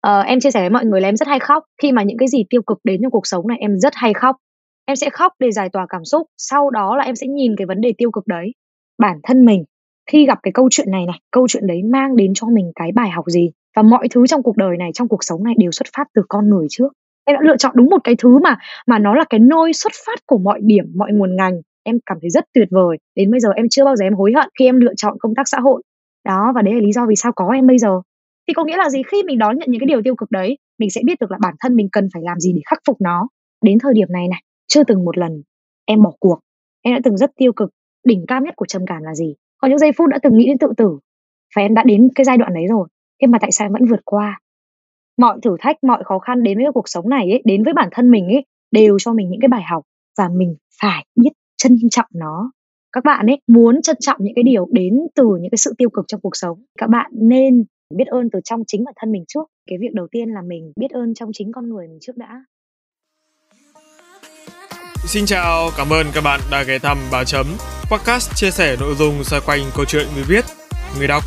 Ờ, em chia sẻ với mọi người là em rất hay khóc khi mà những cái gì tiêu cực đến trong cuộc sống này, em rất hay khóc. Em sẽ khóc để giải tỏa cảm xúc, sau đó là em sẽ nhìn cái vấn đề tiêu cực đấy. Bản thân mình khi gặp cái câu chuyện này này, câu chuyện đấy mang đến cho mình cái bài học gì và mọi thứ trong cuộc đời này, trong cuộc sống này đều xuất phát từ con người trước. Em đã lựa chọn đúng một cái thứ mà mà nó là cái nôi xuất phát của mọi điểm, mọi nguồn ngành. Em cảm thấy rất tuyệt vời. Đến bây giờ em chưa bao giờ em hối hận khi em lựa chọn công tác xã hội. Đó, và đấy là lý do vì sao có em bây giờ. Thì có nghĩa là gì? Khi mình đón nhận những cái điều tiêu cực đấy, mình sẽ biết được là bản thân mình cần phải làm gì để khắc phục nó. Đến thời điểm này này, chưa từng một lần em bỏ cuộc. Em đã từng rất tiêu cực, đỉnh cao nhất của trầm cảm là gì? Có những giây phút đã từng nghĩ đến tự tử và em đã đến cái giai đoạn đấy rồi. Thế mà tại sao em vẫn vượt qua? Mọi thử thách, mọi khó khăn đến với cuộc sống này ấy, đến với bản thân mình ấy đều cho mình những cái bài học và mình phải biết trân trọng nó. Các bạn ấy muốn trân trọng những cái điều đến từ những cái sự tiêu cực trong cuộc sống. Các bạn nên biết ơn từ trong chính bản thân mình trước. Cái việc đầu tiên là mình biết ơn trong chính con người mình trước đã. Xin chào, cảm ơn các bạn đã ghé thăm Bà Chấm, podcast chia sẻ nội dung xoay quanh câu chuyện người viết, người đọc,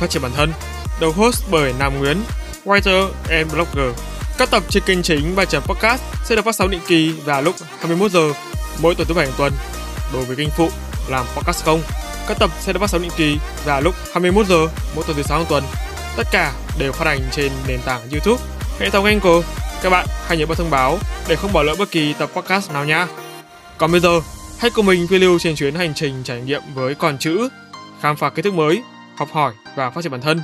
phát triển bản thân, đầu host bởi Nam Nguyễn, writer and blogger. Các tập trên kênh chính Bà Chấm Podcast sẽ được phát sóng định kỳ vào lúc 21 giờ mỗi tuần thứ bảy hàng tuần. Đối với kênh phụ làm podcast không, các tập sẽ được phát sóng định kỳ vào lúc 21 giờ mỗi tuần thứ sáu hàng tuần. Tất cả đều phát hành trên nền tảng YouTube, hệ thống Anchor. Các bạn hãy nhớ bật thông báo để không bỏ lỡ bất kỳ tập podcast nào nhé. Còn bây giờ, hãy cùng mình phiêu lưu trên chuyến hành trình trải nghiệm với con chữ, khám phá kiến thức mới, học hỏi và phát triển bản thân.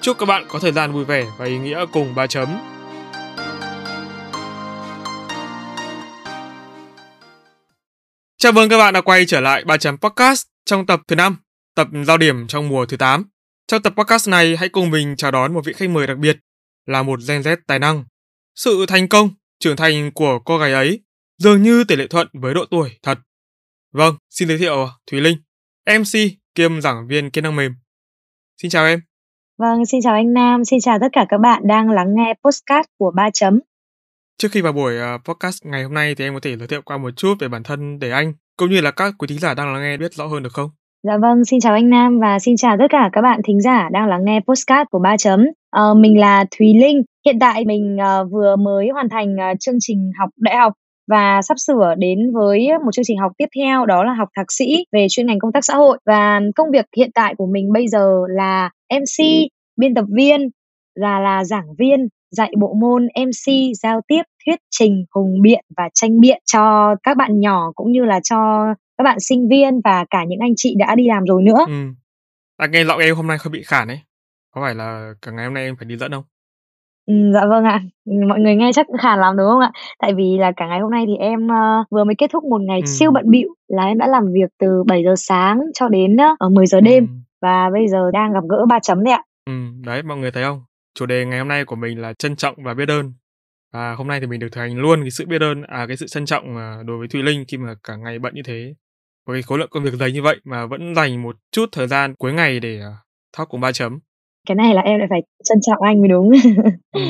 Chúc các bạn có thời gian vui vẻ và ý nghĩa cùng ba chấm. Chào mừng các bạn đã quay trở lại ba chấm podcast trong tập thứ 5, tập giao điểm trong mùa thứ 8. Trong tập podcast này, hãy cùng mình chào đón một vị khách mời đặc biệt là một Gen Z tài năng. Sự thành công, trưởng thành của cô gái ấy dường như tỷ lệ thuận với độ tuổi thật. Vâng, xin giới thiệu Thúy Linh, MC kiêm giảng viên kỹ năng mềm. Xin chào em. Vâng, xin chào anh Nam, xin chào tất cả các bạn đang lắng nghe postcard của Ba Chấm. Trước khi vào buổi uh, podcast ngày hôm nay thì em có thể giới thiệu qua một chút về bản thân để anh cũng như là các quý thính giả đang lắng nghe biết rõ hơn được không? Dạ vâng, xin chào anh Nam và xin chào tất cả các bạn thính giả đang lắng nghe postcard của Ba Chấm. Uh, mình là Thúy Linh. Hiện tại mình uh, vừa mới hoàn thành uh, chương trình học đại học và sắp sửa đến với một chương trình học tiếp theo đó là học thạc sĩ về chuyên ngành công tác xã hội và công việc hiện tại của mình bây giờ là MC, biên tập viên, là là giảng viên dạy bộ môn MC, giao tiếp, thuyết trình, hùng biện và tranh biện cho các bạn nhỏ cũng như là cho các bạn sinh viên và cả những anh chị đã đi làm rồi nữa. Ừ. À, nghe giọng em hôm nay hơi bị khản ấy. Có phải là cả ngày hôm nay em phải đi dẫn không? Ừ, dạ vâng ạ. Mọi người nghe chắc khàn lắm đúng không ạ? Tại vì là cả ngày hôm nay thì em uh, vừa mới kết thúc một ngày ừ. siêu bận bịu là em đã làm việc từ 7 giờ sáng cho đến uh, 10 giờ đêm ừ. và bây giờ đang gặp gỡ ba chấm đấy ạ. Ừ, đấy mọi người thấy không? Chủ đề ngày hôm nay của mình là trân trọng và biết ơn. Và hôm nay thì mình được thực hành luôn cái sự biết ơn, à cái sự trân trọng đối với Thùy Linh khi mà cả ngày bận như thế. Với khối lượng công việc dày như vậy mà vẫn dành một chút thời gian cuối ngày để uh, talk cùng ba chấm. Cái này là em lại phải trân trọng anh mới đúng. Ừ.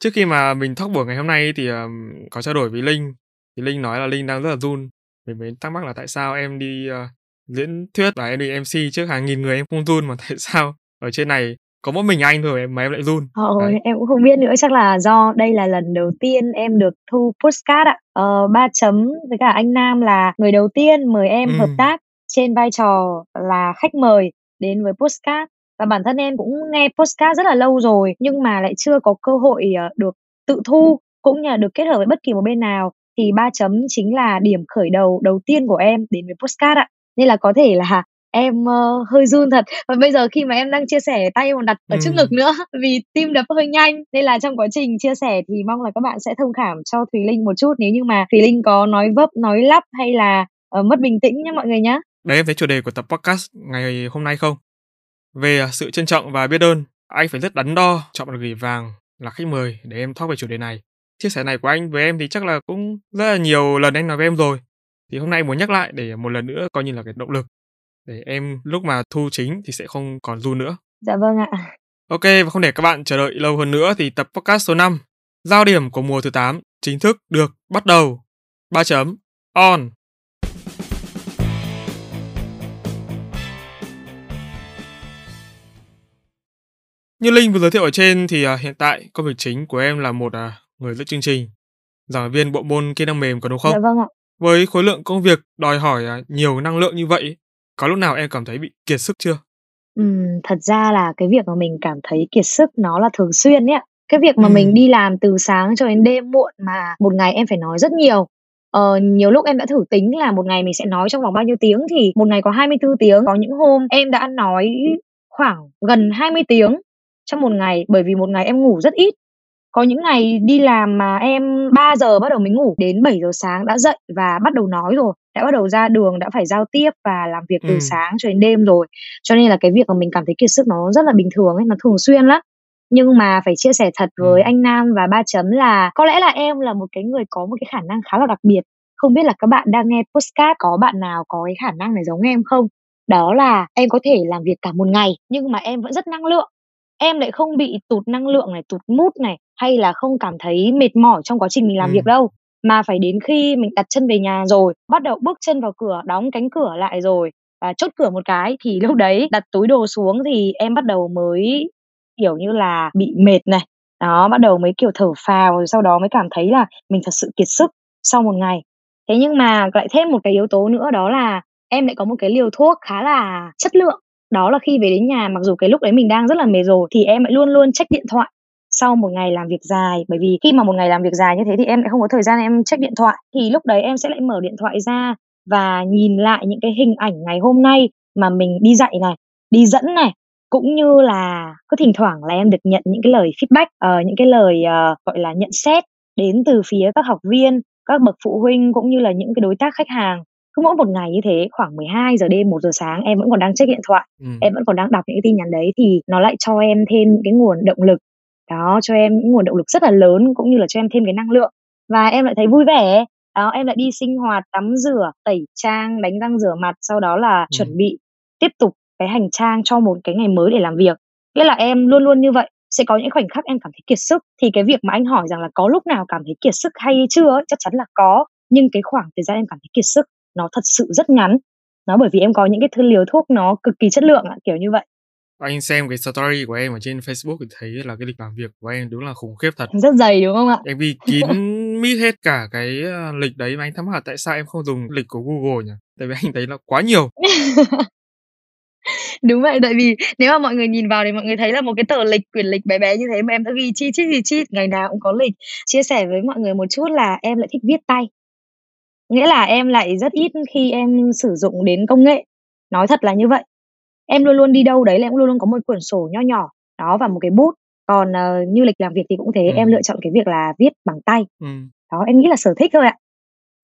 trước khi mà mình talk buổi ngày hôm nay thì um, có trao đổi với linh. Thì linh nói là linh đang rất là run. Mình mới thắc mắc là tại sao em đi uh, diễn thuyết và em đi mc trước hàng nghìn người em không run mà tại sao ở trên này có mỗi mình anh thôi mà em lại run. Ôi, em cũng không biết nữa chắc là do đây là lần đầu tiên em được thu postcard ạ. Ờ, ba chấm với cả anh nam là người đầu tiên mời em ừ. hợp tác trên vai trò là khách mời đến với postcard. Và bản thân em cũng nghe postcard rất là lâu rồi nhưng mà lại chưa có cơ hội ờ, được tự thu cũng như là được kết hợp với bất kỳ một bên nào. Thì ba chấm chính là điểm khởi đầu đầu tiên của em đến với postcard ạ. Nên là có thể là em uh, hơi run thật và bây giờ khi mà em đang chia sẻ tay em còn đặt ở ừ. trước ngực nữa vì tim đập hơi nhanh nên là trong quá trình chia sẻ thì mong là các bạn sẽ thông cảm cho thùy linh một chút nếu như mà thùy linh có nói vấp nói lắp hay là uh, mất bình tĩnh nhé mọi người nhé đấy em thấy chủ đề của tập podcast ngày hôm nay không về à, sự trân trọng và biết ơn, anh phải rất đắn đo chọn một gửi vàng là khách mời để em talk về chủ đề này. Chia sẻ này của anh với em thì chắc là cũng rất là nhiều lần anh nói với em rồi. Thì hôm nay muốn nhắc lại để một lần nữa coi như là cái động lực để em lúc mà thu chính thì sẽ không còn du nữa. Dạ vâng ạ. Ok và không để các bạn chờ đợi lâu hơn nữa thì tập podcast số 5 Giao điểm của mùa thứ 8 chính thức được bắt đầu. 3 chấm on. Như Linh vừa giới thiệu ở trên thì uh, hiện tại công việc chính của em là một uh, người dẫn chương trình, giảng viên bộ môn kỹ năng mềm có đúng không? Dạ vâng ạ. Với khối lượng công việc đòi hỏi uh, nhiều năng lượng như vậy, có lúc nào em cảm thấy bị kiệt sức chưa? Ừm, thật ra là cái việc mà mình cảm thấy kiệt sức nó là thường xuyên ấy ạ. Cái việc mà mình Ừm. đi làm từ sáng cho đến đêm muộn mà một ngày em phải nói rất nhiều. Ờ, nhiều lúc em đã thử tính là một ngày mình sẽ nói trong vòng bao nhiêu tiếng thì một ngày có 24 tiếng, có những hôm em đã nói khoảng gần 20 tiếng trong một ngày, bởi vì một ngày em ngủ rất ít. Có những ngày đi làm mà em 3 giờ bắt đầu mới ngủ, đến 7 giờ sáng đã dậy và bắt đầu nói rồi, đã bắt đầu ra đường, đã phải giao tiếp và làm việc từ Ừm. sáng cho đến đêm rồi. Cho nên là cái việc mà mình cảm thấy kiệt sức nó rất là bình thường ấy, nó thường xuyên lắm. Nhưng mà phải chia sẻ thật với Ừm. anh Nam và Ba Chấm là có lẽ là em là một cái người có một cái khả năng khá là đặc biệt. Không biết là các bạn đang nghe podcast có bạn nào có cái khả năng này giống em không? Đó là em có thể làm việc cả một ngày nhưng mà em vẫn rất năng lượng. Em lại không bị tụt năng lượng này, tụt mood này, hay là không cảm thấy mệt mỏi trong quá trình mình làm việc Ừm. đâu. Mà phải đến khi mình đặt chân về nhà rồi, bắt đầu bước chân vào cửa, đóng cánh cửa lại rồi và chốt cửa một cái thì lúc đấy đặt túi đồ xuống thì em bắt đầu mới, kiểu như là, bị mệt này. Đó, bắt đầu mới, kiểu, thở phào rồi sau đó mới cảm thấy là mình thật sự kiệt sức sau một ngày. Thế nhưng mà lại thêm một cái yếu tố nữa đó là em lại có một cái liều thuốc khá là chất lượng. Đó là khi về đến nhà, mặc dù cái lúc đấy mình đang rất là mệt rồi thì em lại luôn luôn check điện thoại sau một ngày làm việc dài. Bởi vì khi mà một ngày làm việc dài như thế thì em lại không có thời gian em check điện thoại, thì lúc đấy em sẽ lại mở điện thoại ra và nhìn lại những cái hình ảnh ngày hôm nay mà mình đi dạy này, đi dẫn này, cũng như là cứ thỉnh thoảng là em được nhận những cái lời feedback, ờ, những cái lời, ờ, gọi là, nhận xét đến từ phía các học viên, các bậc phụ huynh cũng như là những cái đối tác khách hàng. Cứ mỗi một ngày như thế khoảng 12 giờ đêm, 1 giờ sáng em vẫn còn đang check điện thoại, Ừm. em vẫn còn đang đọc những cái tin nhắn đấy thì nó lại cho em thêm những cái nguồn động lực. Đó, cho em những nguồn động lực rất là lớn cũng như là cho em thêm cái năng lượng và em lại thấy vui vẻ. Đó, em lại đi sinh hoạt, tắm rửa, tẩy trang, đánh răng rửa mặt, sau đó là chuẩn Ừm. bị tiếp tục cái hành trang cho một cái ngày mới để làm việc. Nghĩa là em luôn luôn như vậy, sẽ có những khoảnh khắc em cảm thấy kiệt sức. Thì cái việc mà anh hỏi rằng là có lúc nào cảm thấy kiệt sức hay chưa ấy, chắc chắn là có, nhưng cái khoảng thời gian em cảm thấy kiệt sức nó thật sự rất ngắn. Đó, bởi vì em có những cái thư liều thuốc nó cực kỳ chất lượng kiểu như vậy. Anh xem cái story của em ở trên Facebook thì thấy là cái lịch làm việc của em đúng là khủng khiếp thật. Rất dày, đúng không ạ? Em ghi kín mít hết cả cái, a, lịch đấy mà anh thắc mắc tại sao em không dùng lịch của Google nhỉ? Tại vì anh thấy là quá nhiều. Đúng vậy, tại vì nếu mà mọi người nhìn vào thì mọi người thấy là một cái tờ lịch, quyển lịch bé bé như thế mà em đã ghi chi chít, chi chít, ngày nào cũng có lịch. Chia sẻ với mọi người một chút là em lại thích viết tay. Nghĩa là em lại rất ít khi em sử dụng đến công nghệ, nói thật là như vậy. Em luôn luôn đi đâu đấy là em luôn luôn có một quyển sổ nho nhỏ, đó, và một cái bút. Còn, ờ, như lịch làm việc thì cũng thế, em Ừm. lựa chọn cái việc là viết bằng tay. Ừm. Đó, em nghĩ là sở thích thôi ạ.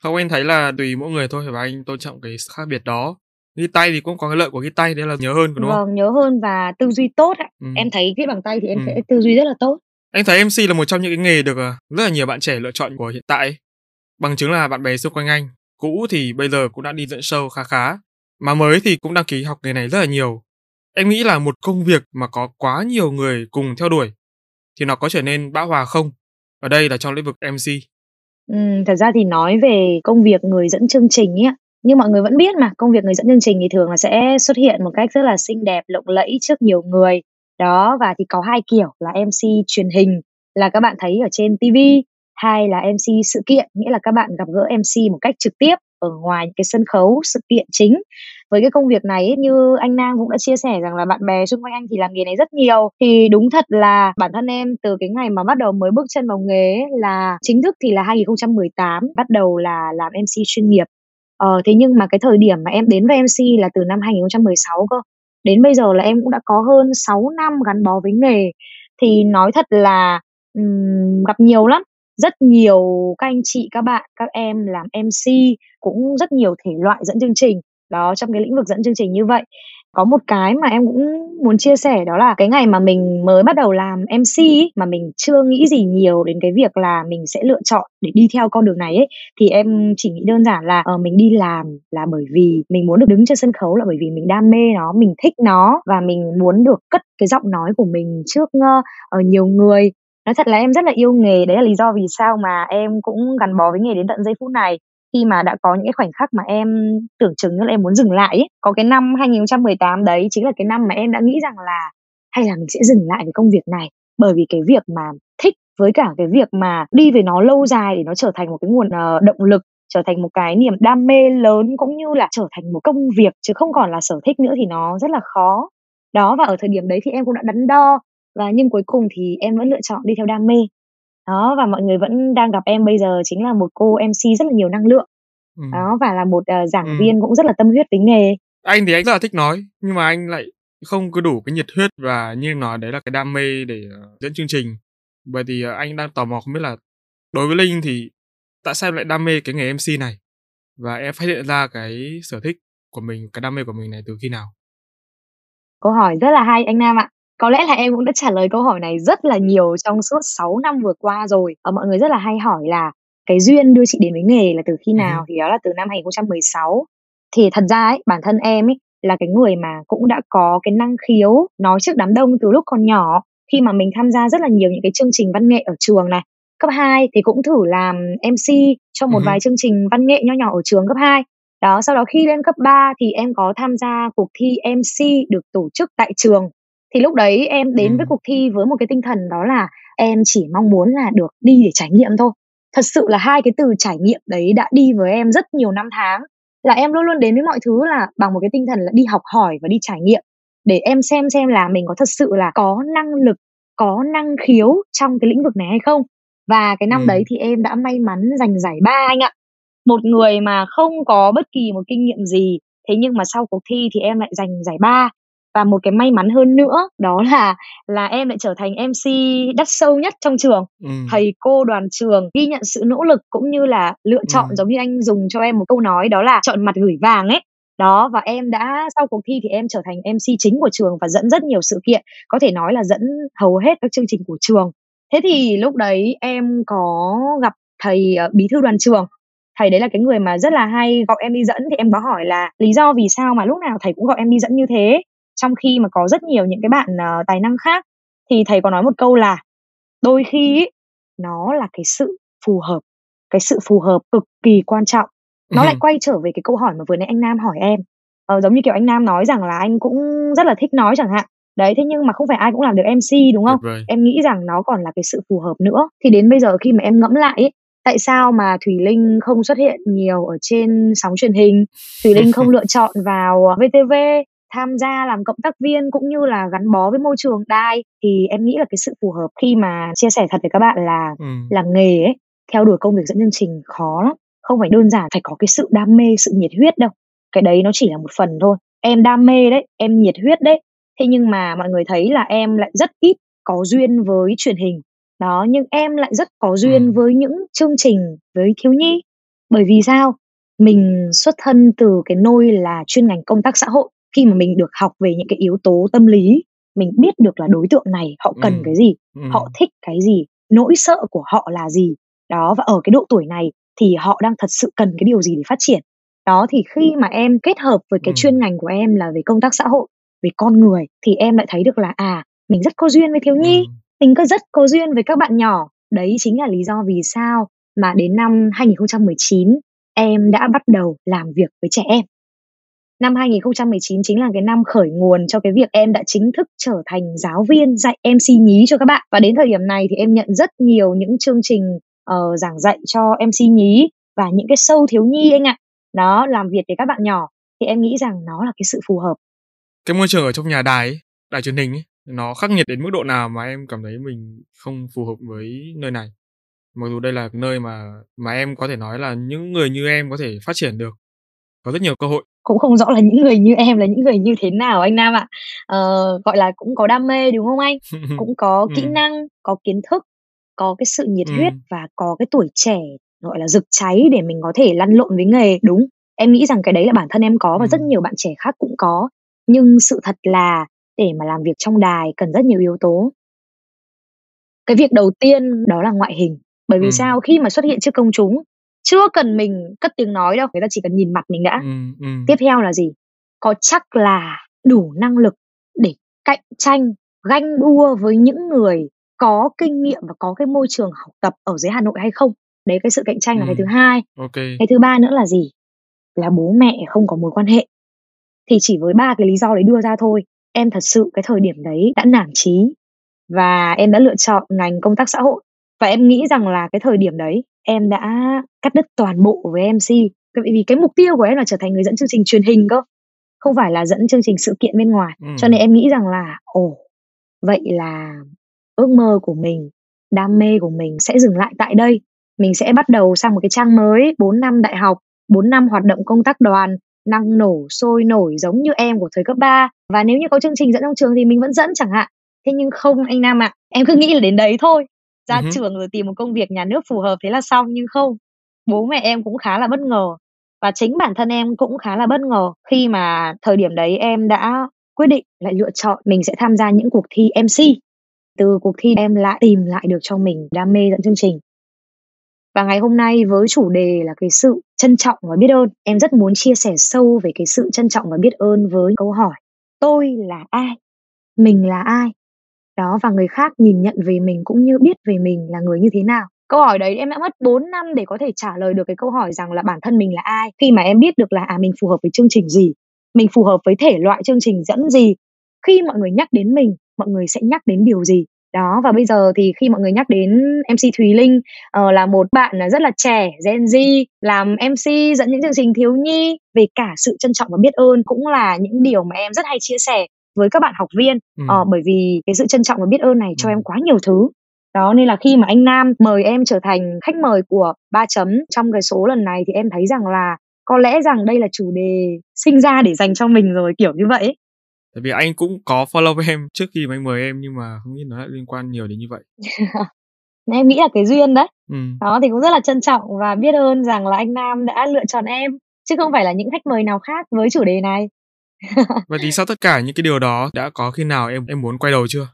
Không, em thấy là tùy mỗi người thôi và anh tôn trọng cái khác biệt đó. Ghi tay thì cũng có cái lợi của ghi tay đấy là nhớ hơn, đúng không? Vâng, nhớ hơn và tư duy tốt ạ. Ừm. Em thấy viết bằng tay thì em Ừm. sẽ tư duy rất là tốt. Anh thấy MC là một trong những cái nghề được, ờ, rất là nhiều bạn trẻ lựa chọn của hiện tại. Bằng chứng là bạn bè xung quanh anh, cũ thì bây giờ cũng đã đi dẫn show khá khá, mà mới thì cũng đăng ký học nghề này rất là nhiều. Em nghĩ là một công việc mà có quá nhiều người cùng theo đuổi thì nó có trở nên bão hòa không? Ở đây là trong lĩnh vực MC. Ừ, thật ra thì nói về công việc người dẫn chương trình ấy như mọi người vẫn biết mà, công việc người dẫn chương trình thì thường là sẽ xuất hiện một cách rất là xinh đẹp, lộng lẫy trước nhiều người. Đó, và thì có hai kiểu là MC truyền hình là các bạn thấy ở trên TV, hay là MC sự kiện, nghĩa là các bạn gặp gỡ MC một cách trực tiếp ở ngoài những cái sân khấu, sự kiện chính. Với cái công việc này ấy, như anh Nam cũng đã chia sẻ rằng là bạn bè xung quanh anh thì làm nghề này rất nhiều, thì đúng thật là bản thân em từ cái ngày mà bắt đầu mới bước chân vào nghề ấy là chính thức thì là 2018, bắt đầu là làm MC chuyên nghiệp. Ờ, thế nhưng mà cái thời điểm mà em đến với MC là từ năm 2016 cơ. Đến bây giờ là em cũng đã có hơn 6 năm gắn bó với nghề. Thì nói thật là, um, gặp nhiều lắm, rất nhiều các anh chị, các bạn, các em làm MC, cũng rất nhiều thể loại dẫn chương trình. Đó, trong cái lĩnh vực dẫn chương trình như vậy. Có một cái mà em cũng muốn chia sẻ đó là cái ngày mà mình mới bắt đầu làm MC ấy, mà mình chưa nghĩ gì nhiều đến cái việc là mình sẽ lựa chọn để đi theo con đường này ấy, thì em chỉ nghĩ đơn giản là, uh, mình đi làm là bởi vì mình muốn được đứng trên sân khấu, là bởi vì mình đam mê nó, mình thích nó và mình muốn được cất cái giọng nói của mình trước, ở ờ, nhiều người. Nói thật là em rất là yêu nghề, đấy là lý do vì sao mà em cũng gắn bó với nghề đến tận giây phút này. Khi mà đã có những cái khoảnh khắc mà em tưởng chừng như là em muốn dừng lại ấy. Có cái năm 2018 đấy chính là cái năm mà em đã nghĩ rằng là hay là mình sẽ dừng lại cái công việc này bởi vì cái việc mà thích với cả cái việc mà đi về nó lâu dài để nó trở thành một cái nguồn uh, động lực trở thành một cái niềm đam mê lớn cũng như là trở thành một công việc chứ không còn là sở thích nữa thì nó rất là khó đó và ở thời điểm đấy thì em cũng đã đắn đo và nhưng cuối cùng thì em vẫn lựa chọn đi theo đam mê. Đó và mọi người vẫn đang gặp em bây giờ chính là một cô mc rất là nhiều năng lượng. Ừ. đó và là một uh, giảng ừ. viên cũng rất là tâm huyết với nghề. Anh thì anh rất là thích nói nhưng mà anh lại không có đủ cái nhiệt huyết và như em nói đấy là cái đam mê để uh, dẫn chương trình. Bởi thì uh, anh đang tò mò không biết là đối với linh thì tại sao em lại đam mê cái nghề mc này? Và em phát hiện ra cái sở thích của mình cái đam mê của mình này từ khi nào? Câu hỏi rất là hay anh nam ạ có lẽ là em cũng đã trả lời câu hỏi này rất là nhiều trong suốt 6 năm vừa qua rồi. Và mọi người rất là hay hỏi là cái duyên đưa chị đến với nghề là từ khi nào? Ừ. thì đó là từ năm 2016 thì thật ra ấy bản thân em ấy là cái người mà cũng đã có cái năng khiếu nói trước đám đông từ lúc còn nhỏ khi mà mình tham gia rất là nhiều những cái chương trình văn nghệ ở trường này. Cấp 2 thì cũng thử làm MC cho một ừ. vài chương trình văn nghệ nho nhỏ ở trường cấp 2 đó sau đó khi lên cấp 3 thì em có tham gia cuộc thi MC được tổ chức tại trường thì lúc đấy em đến ừ. với cuộc thi với một cái tinh thần đó là em chỉ mong muốn là được đi để trải nghiệm thôi. Thật sự là hai cái từ trải nghiệm đấy đã đi với em rất nhiều năm tháng. Là em luôn luôn đến với mọi thứ là bằng một cái tinh thần là đi học hỏi và đi trải nghiệm. Để em xem xem là mình có thật sự là có năng lực có năng khiếu trong cái lĩnh vực này hay không. Và cái năm ừ. đấy thì em đã may mắn giành giải ba anh ạ. Một người mà không có bất kỳ một kinh nghiệm gì thế nhưng mà sau cuộc thi thì em lại giành giải ba và một cái may mắn hơn nữa đó là là em lại trở thành MC đắt sâu nhất trong trường. Ừ. thầy cô đoàn trường ghi nhận sự nỗ lực cũng như là lựa chọn ừ. giống như anh dùng cho em một câu nói đó là chọn mặt gửi vàng ấy. Đó và em đã sau cuộc thi thì em trở thành MC chính của trường và dẫn rất nhiều sự kiện có thể nói là dẫn hầu hết các chương trình của trường. Thế thì lúc đấy em có gặp thầy uh, bí thư đoàn trường. Thầy đấy là cái người mà rất là hay gọi em đi dẫn thì em có hỏi là lý do vì sao mà lúc nào thầy cũng gọi em đi dẫn như thế trong khi mà có rất nhiều những cái bạn uh, tài năng khác thì thầy có nói một câu là đôi khi ý, nó là cái sự phù hợp cái sự phù hợp cực kỳ quan trọng. Nó lại quay trở về cái câu hỏi mà vừa nãy anh Nam hỏi em. Ờ, giống như kiểu anh Nam nói rằng là anh cũng rất là thích nói chẳng hạn. Đấy thế nhưng mà không phải ai cũng làm được MC đúng không? em nghĩ rằng nó còn là cái sự phù hợp nữa. Thì đến bây giờ khi mà em ngẫm lại ấy, tại sao mà Thủy Linh không xuất hiện nhiều ở trên sóng truyền hình Thủy Linh không lựa chọn vào VTV tham gia làm cộng tác viên cũng như là gắn bó với môi trường đai thì em nghĩ là cái sự phù hợp khi mà chia sẻ thật với các bạn là ừ. là nghề ấy theo đuổi công việc dẫn chương trình khó lắm. Không phải đơn giản phải có cái sự đam mê sự nhiệt huyết đâu. Cái đấy nó chỉ là một phần thôi. Em đam mê đấy em nhiệt huyết đấy. Thế nhưng mà mọi người thấy là em lại rất ít có duyên với truyền hình. Đó nhưng em lại rất có duyên ừ. với những chương trình với thiếu nhi. Bởi vì sao? Mình xuất thân từ cái nôi là chuyên ngành công tác xã hội khi mà mình được học về những cái yếu tố tâm lý mình biết được là đối tượng này họ cần ừ. cái gì ừ. họ thích cái gì nỗi sợ của họ là gì đó và ở cái độ tuổi này thì họ đang thật sự cần cái điều gì để phát triển đó thì khi mà em kết hợp với cái ừ. chuyên ngành của em là về công tác xã hội về con người thì em lại thấy được là à mình rất có duyên với thiếu nhi ừ. mình có rất có duyên với các bạn nhỏ đấy chính là lý do vì sao mà đến năm 2019 em đã bắt đầu làm việc với trẻ em năm 2019 chính là cái năm khởi nguồn cho cái việc em đã chính thức trở thành giáo viên dạy MC nhí cho các bạn. Và đến thời điểm này thì em nhận rất nhiều những chương trình uh, giảng dạy cho MC nhí và những cái show thiếu nhi anh ạ. Nó làm việc với các bạn nhỏ thì em nghĩ rằng nó là cái sự phù hợp. Cái môi trường ở trong nhà đài ấy, đài truyền hình ấy, nó khắc nghiệt đến mức độ nào mà em cảm thấy mình không phù hợp với nơi này? Mặc dù đây là nơi mà mà em có thể nói là những người như em có thể phát triển được có rất nhiều cơ hội cũng không rõ là những người như em là những người như thế nào anh Nam ạ ờ, gọi là cũng có đam mê đúng không anh cũng có kỹ ừ. năng có kiến thức có cái sự nhiệt huyết ừ. và có cái tuổi trẻ gọi là rực cháy để mình có thể lăn lộn với nghề đúng em nghĩ rằng cái đấy là bản thân em có và ừ. rất nhiều bạn trẻ khác cũng có nhưng sự thật là để mà làm việc trong đài cần rất nhiều yếu tố cái việc đầu tiên đó là ngoại hình bởi vì ừ. sao khi mà xuất hiện trước công chúng chưa cần mình cất tiếng nói đâu người ta chỉ cần nhìn mặt mình đã. Ừ, ừ. tiếp theo là gì? Có chắc là đủ năng lực để cạnh tranh ganh đua với những người có kinh nghiệm và có cái môi trường học tập ở dưới Hà Nội hay không? Đấy cái sự cạnh tranh là cái thứ hai. Okay. cái thứ ba nữa là gì? Là bố mẹ không có mối quan hệ. Thì chỉ với ba cái lý do đấy đưa ra thôi. Em thật sự cái thời điểm đấy đã nản chí và em đã lựa chọn ngành công tác xã hội. Và em nghĩ rằng là cái thời điểm đấy em đã cắt đứt toàn bộ với MC vì cái mục tiêu của em là trở thành người dẫn chương trình truyền hình cơ không phải là dẫn chương trình sự kiện bên ngoài. Ừ. cho nên em nghĩ rằng là ồ vậy là ước mơ của mình đam mê của mình sẽ dừng lại tại đây. Mình sẽ bắt đầu sang một cái trang mới 4 năm đại học 4 năm hoạt động công tác đoàn năng nổ sôi nổi giống như em của thời cấp 3 và nếu như có chương trình dẫn trong trường thì mình vẫn dẫn chẳng hạn. Thế nhưng không anh Nam ạ à, em cứ nghĩ là đến đấy thôi ra uh-huh. trường rồi tìm một công việc nhà nước phù hợp thế là xong nhưng không. Bố mẹ em cũng khá là bất ngờ và chính bản thân em cũng khá là bất ngờ khi mà thời điểm đấy em đã quyết định lại lựa chọn mình sẽ tham gia những cuộc thi MC từ cuộc thi em lại tìm lại được cho mình đam mê dẫn chương trình. Và ngày hôm nay với chủ đề là cái sự trân trọng và biết ơn em rất muốn chia sẻ sâu về cái sự trân trọng và biết ơn với câu hỏi tôi là ai? Mình là ai đó và người khác nhìn nhận về mình cũng như biết về mình là người như thế nào. Câu hỏi đấy em đã mất 4 năm để có thể trả lời được cái câu hỏi rằng là bản thân mình là ai? Khi mà em biết được là à mình phù hợp với chương trình gì mình phù hợp với thể loại chương trình dẫn gì khi mọi người nhắc đến mình mọi người sẽ nhắc đến điều gì? Đó và bây giờ thì khi mọi người nhắc đến MC Thùy Linh uh, là một bạn rất là trẻ Gen Z làm MC dẫn những chương trình thiếu nhi về cả sự trân trọng và biết ơn cũng là những điều mà em rất hay chia sẻ với các bạn học viên ừ. uh, bởi vì cái sự trân trọng và biết ơn này cho ừ. em quá nhiều thứ đó nên là khi mà anh Nam mời em trở thành khách mời của ba chấm trong cái số lần này thì em thấy rằng là có lẽ rằng đây là chủ đề sinh ra để dành cho mình rồi kiểu như vậy tại vì anh cũng có follow em trước khi mà anh mời em nhưng mà không nghĩ nó lại liên quan nhiều đến như vậy em nghĩ là cái duyên đấy ừ. đó thì cũng rất là trân trọng và biết ơn rằng là anh Nam đã lựa chọn em chứ không phải là những khách mời nào khác với chủ đề này Vậy thì sau tất cả những cái điều đó đã có khi nào em em muốn quay đầu chưa?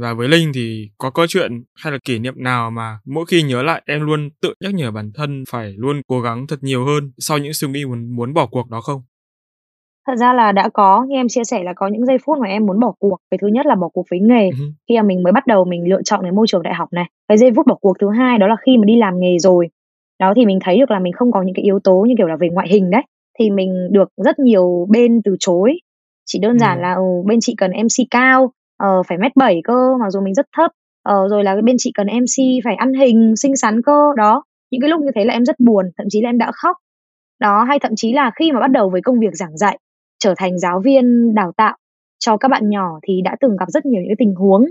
Và với Linh thì có câu chuyện hay là kỷ niệm nào mà mỗi khi nhớ lại em luôn tự nhắc nhở bản thân phải luôn cố gắng thật nhiều hơn sau những suy nghĩ muốn muốn bỏ cuộc đó không? Thật ra là đã có, như em chia sẻ là có những giây phút mà em muốn bỏ cuộc. Cái thứ nhất là bỏ cuộc với nghề, uh-huh. khi mà mình mới bắt đầu mình lựa chọn cái môi trường đại học này. Cái giây phút bỏ cuộc thứ hai đó là khi mà đi làm nghề rồi. Đó thì mình thấy được là mình không có những cái yếu tố như kiểu là về ngoại hình đấy thì mình được rất nhiều bên từ chối. Chỉ đơn giản ừ. là ừ, bên chị cần mc cao uh, phải mét bảy cơ mặc dù mình rất thấp uh, rồi là bên chị cần mc phải ăn hình xinh xắn cơ đó. Những cái lúc như thế là em rất buồn thậm chí là em đã khóc. Đó hay thậm chí là khi mà bắt đầu với công việc giảng dạy trở thành giáo viên đào tạo cho các bạn nhỏ thì đã từng gặp rất nhiều những tình huống.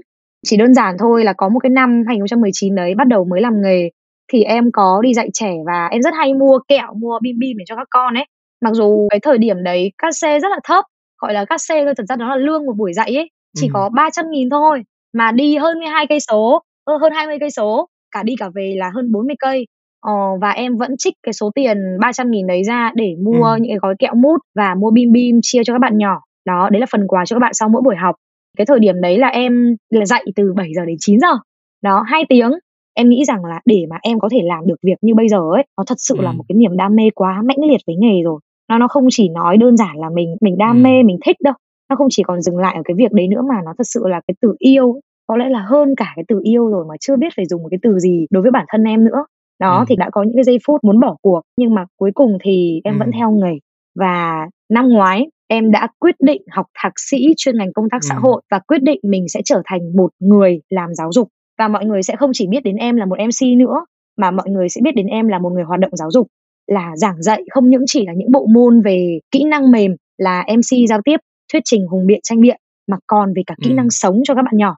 Chỉ đơn giản thôi là có một cái năm 2019 đấy bắt đầu mới làm nghề thì em có đi dạy trẻ và em rất hay mua kẹo mua bim bim để cho các con ấy mặc dù cái thời điểm đấy cát xe rất là thấp gọi là cát xe thôi thật ra nó là lương một buổi dạy ấy chỉ ừ. có 300 nghìn thôi mà đi hơn 12 cây số hơn 20 cây số cả đi cả về là hơn 40 cây ờ, và em vẫn trích cái số tiền 300 nghìn đấy ra để mua ừ. những cái gói kẹo mút và mua bim bim chia cho các bạn nhỏ đó đấy là phần quà cho các bạn sau mỗi buổi học cái thời điểm đấy là em là dạy từ 7 giờ đến 9 giờ đó hai tiếng em nghĩ rằng là để mà em có thể làm được việc như bây giờ ấy nó thật sự ừ. là một cái niềm đam mê quá mãnh liệt với nghề rồi nó nó không chỉ nói đơn giản là mình mình đam ừ. mê mình thích đâu nó không chỉ còn dừng lại ở cái việc đấy nữa mà nó thật sự là cái từ yêu có lẽ là hơn cả cái từ yêu rồi mà chưa biết phải dùng một cái từ gì đối với bản thân em nữa đó ừ. thì đã có những cái giây phút muốn bỏ cuộc nhưng mà cuối cùng thì em ừ. vẫn theo nghề và năm ngoái em đã quyết định học thạc sĩ chuyên ngành công tác ừ. xã hội và quyết định mình sẽ trở thành một người làm giáo dục và mọi người sẽ không chỉ biết đến em là một MC nữa mà mọi người sẽ biết đến em là một người hoạt động giáo dục là giảng dạy không những chỉ là những bộ môn về kỹ năng mềm là MC giao tiếp, thuyết trình hùng biện tranh biện mà còn về cả kỹ ừ. năng sống cho các bạn nhỏ.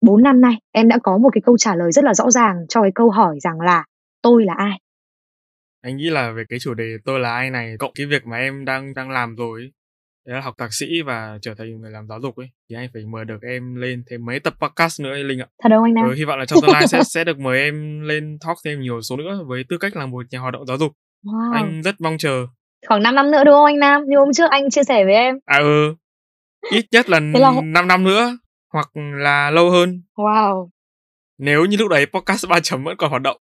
4 năm nay em đã có một cái câu trả lời rất là rõ ràng cho cái câu hỏi rằng là tôi là ai. Anh nghĩ là về cái chủ đề tôi là ai này cộng cái việc mà em đang đang làm rồi đấy là học thạc sĩ và trở thành người làm giáo dục ấy thì anh phải mời được em lên thêm mấy tập podcast nữa ấy, linh ạ thật đâu anh Nam ừ, hy vọng là trong tương lai sẽ sẽ được mời em lên talk thêm nhiều số nữa với tư cách là một nhà hoạt động giáo dục Wow. Anh rất mong chờ. Khoảng 5 năm nữa đúng không anh Nam? Như hôm trước anh chia sẻ với em. À ừ. Ít nhất là, là 5 năm nữa hoặc là lâu hơn. Wow. Nếu như lúc đấy podcast 3 chấm vẫn còn hoạt động.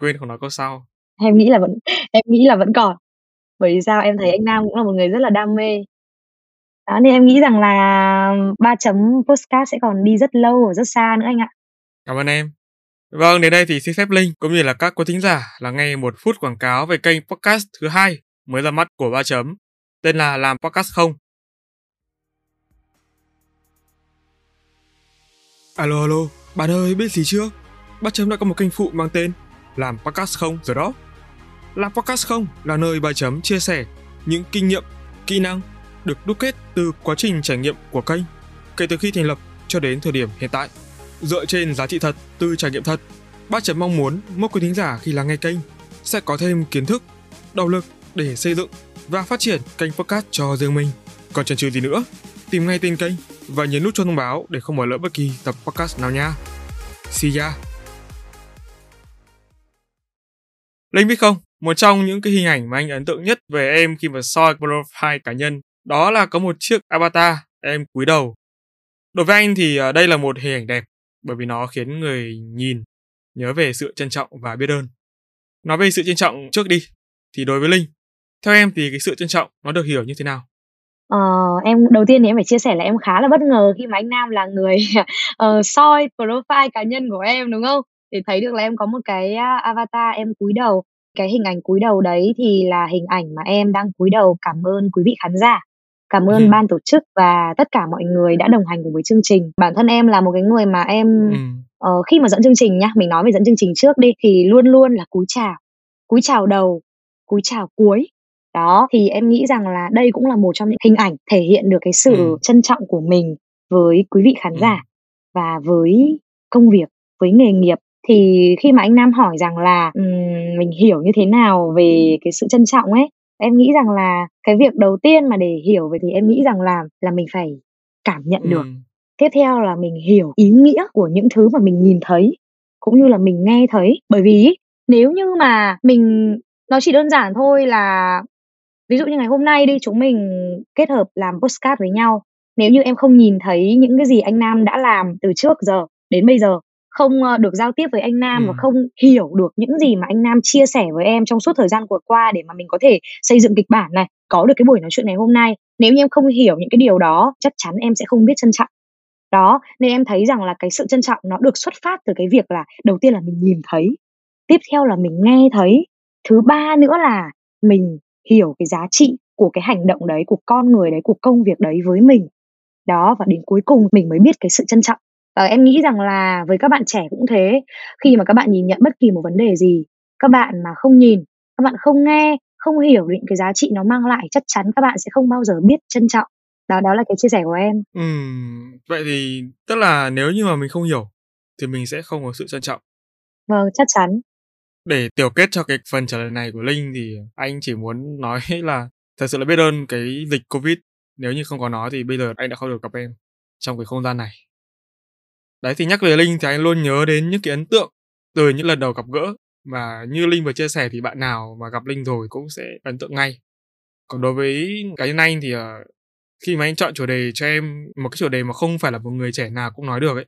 Quên không nói câu sau. Em nghĩ là vẫn em nghĩ là vẫn còn. Bởi vì sao em thấy anh Nam cũng là một người rất là đam mê. Đó nên em nghĩ rằng là 3 chấm podcast sẽ còn đi rất lâu và rất xa nữa anh ạ. Cảm ơn em. Vâng, đến đây thì xin phép Linh cũng như là các quý thính giả là nghe một phút quảng cáo về kênh podcast thứ hai mới ra mắt của Ba Chấm, tên là Làm Podcast Không. Alo alo, bạn ơi biết gì chưa? ba Chấm đã có một kênh phụ mang tên Làm Podcast Không rồi đó. Làm Podcast Không là nơi ba Chấm chia sẻ những kinh nghiệm, kỹ năng được đúc kết từ quá trình trải nghiệm của kênh kể từ khi thành lập cho đến thời điểm hiện tại. Dựa trên giá trị thật từ trải nghiệm thật, bác Chấm mong muốn mỗi quý thính giả khi lắng nghe kênh sẽ có thêm kiến thức, động lực để xây dựng và phát triển kênh podcast cho riêng mình. Còn chần chừ gì nữa, tìm ngay tên kênh và nhấn nút cho thông báo để không bỏ lỡ bất kỳ tập podcast nào nha. See ya! Linh biết không, một trong những cái hình ảnh mà anh ấn tượng nhất về em khi mà soi profile cá nhân đó là có một chiếc avatar em cúi đầu. Đối với anh thì ờ, đây là một hình ảnh đẹp bởi vì nó khiến người nhìn nhớ về sự trân trọng và biết ơn. Nói về sự trân trọng trước đi, thì đối với Linh, theo em thì cái sự trân trọng nó được hiểu như thế nào? Ờ, em đầu tiên thì em phải chia sẻ là em khá là bất ngờ khi mà anh Nam là người uh, soi profile cá nhân của em đúng không? Để thấy được là em có một cái avatar em cúi đầu. Cái hình ảnh cúi đầu đấy thì là hình ảnh mà em đang cúi đầu cảm ơn quý vị khán giả. Cảm ơn ừ. ban tổ chức và tất cả mọi người đã đồng hành cùng với chương trình. Bản thân em là một cái người mà em ừ. uh, khi mà dẫn chương trình nhá, mình nói về dẫn chương trình trước đi thì luôn luôn là cúi chào. Cúi chào đầu, cúi chào cuối đó thì em nghĩ rằng là đây cũng là một trong những hình ảnh thể hiện được cái sự ừ. trân trọng của mình với quý vị khán ừ. giả và với công việc với nghề nghiệp thì khi mà anh Nam hỏi rằng là um, mình hiểu như thế nào về cái sự trân trọng ấy em nghĩ rằng là cái việc đầu tiên mà để hiểu về thì em nghĩ rằng là là mình phải cảm nhận ừ. được tiếp theo là mình hiểu ý nghĩa của những thứ mà mình nhìn thấy cũng như là mình nghe thấy. Bởi vì nếu như mà mình nó chỉ đơn giản thôi là ví dụ như ngày hôm nay đi chúng mình kết hợp làm postcard với nhau. Nếu như em không nhìn thấy những cái gì anh Nam đã làm từ trước giờ đến bây giờ không ờ, được giao tiếp với anh Nam ừ. và không hiểu được những gì mà anh Nam chia sẻ với em trong suốt thời gian vừa qua để mà mình có thể xây dựng kịch bản này có được cái buổi nói chuyện ngày hôm nay. Nếu như em không hiểu những cái điều đó chắc chắn em sẽ không biết trân trọng. Đó nên em thấy rằng là cái sự trân trọng nó được xuất phát từ cái việc là đầu tiên là mình nhìn thấy tiếp theo là mình nghe thấy thứ ba nữa là mình hiểu cái giá trị của cái hành động đấy của con người đấy của công việc đấy với mình. Đó và đến cuối cùng mình mới biết cái sự trân trọng và em nghĩ rằng là với các bạn trẻ cũng thế. Khi mà các bạn nhìn nhận bất kỳ một vấn đề gì các bạn mà không nhìn các bạn không nghe không hiểu định cái giá trị nó mang lại chắc chắn các bạn sẽ không bao giờ biết trân trọng. Đó đó là cái chia sẻ của em. Ừ, vậy thì tức là nếu như mà mình không hiểu thì mình sẽ không có sự trân trọng. Vâng chắc chắn. Để tiểu kết cho cái phần trả lời này của Linh thì anh chỉ muốn nói là thật sự là biết ơn cái dịch Covid. Nếu như không có nó thì bây giờ anh đã không được gặp em trong cái không gian này. Đấy, thì nhắc về Linh thì anh luôn nhớ đến những cái ấn tượng từ những lần đầu gặp gỡ. Và như Linh vừa chia sẻ thì bạn nào mà gặp Linh rồi cũng sẽ ấn tượng ngay. Còn đối với cá nhân anh thì ờ, khi mà anh chọn chủ đề cho em, một cái chủ đề mà không phải là một người trẻ nào cũng nói được ấy,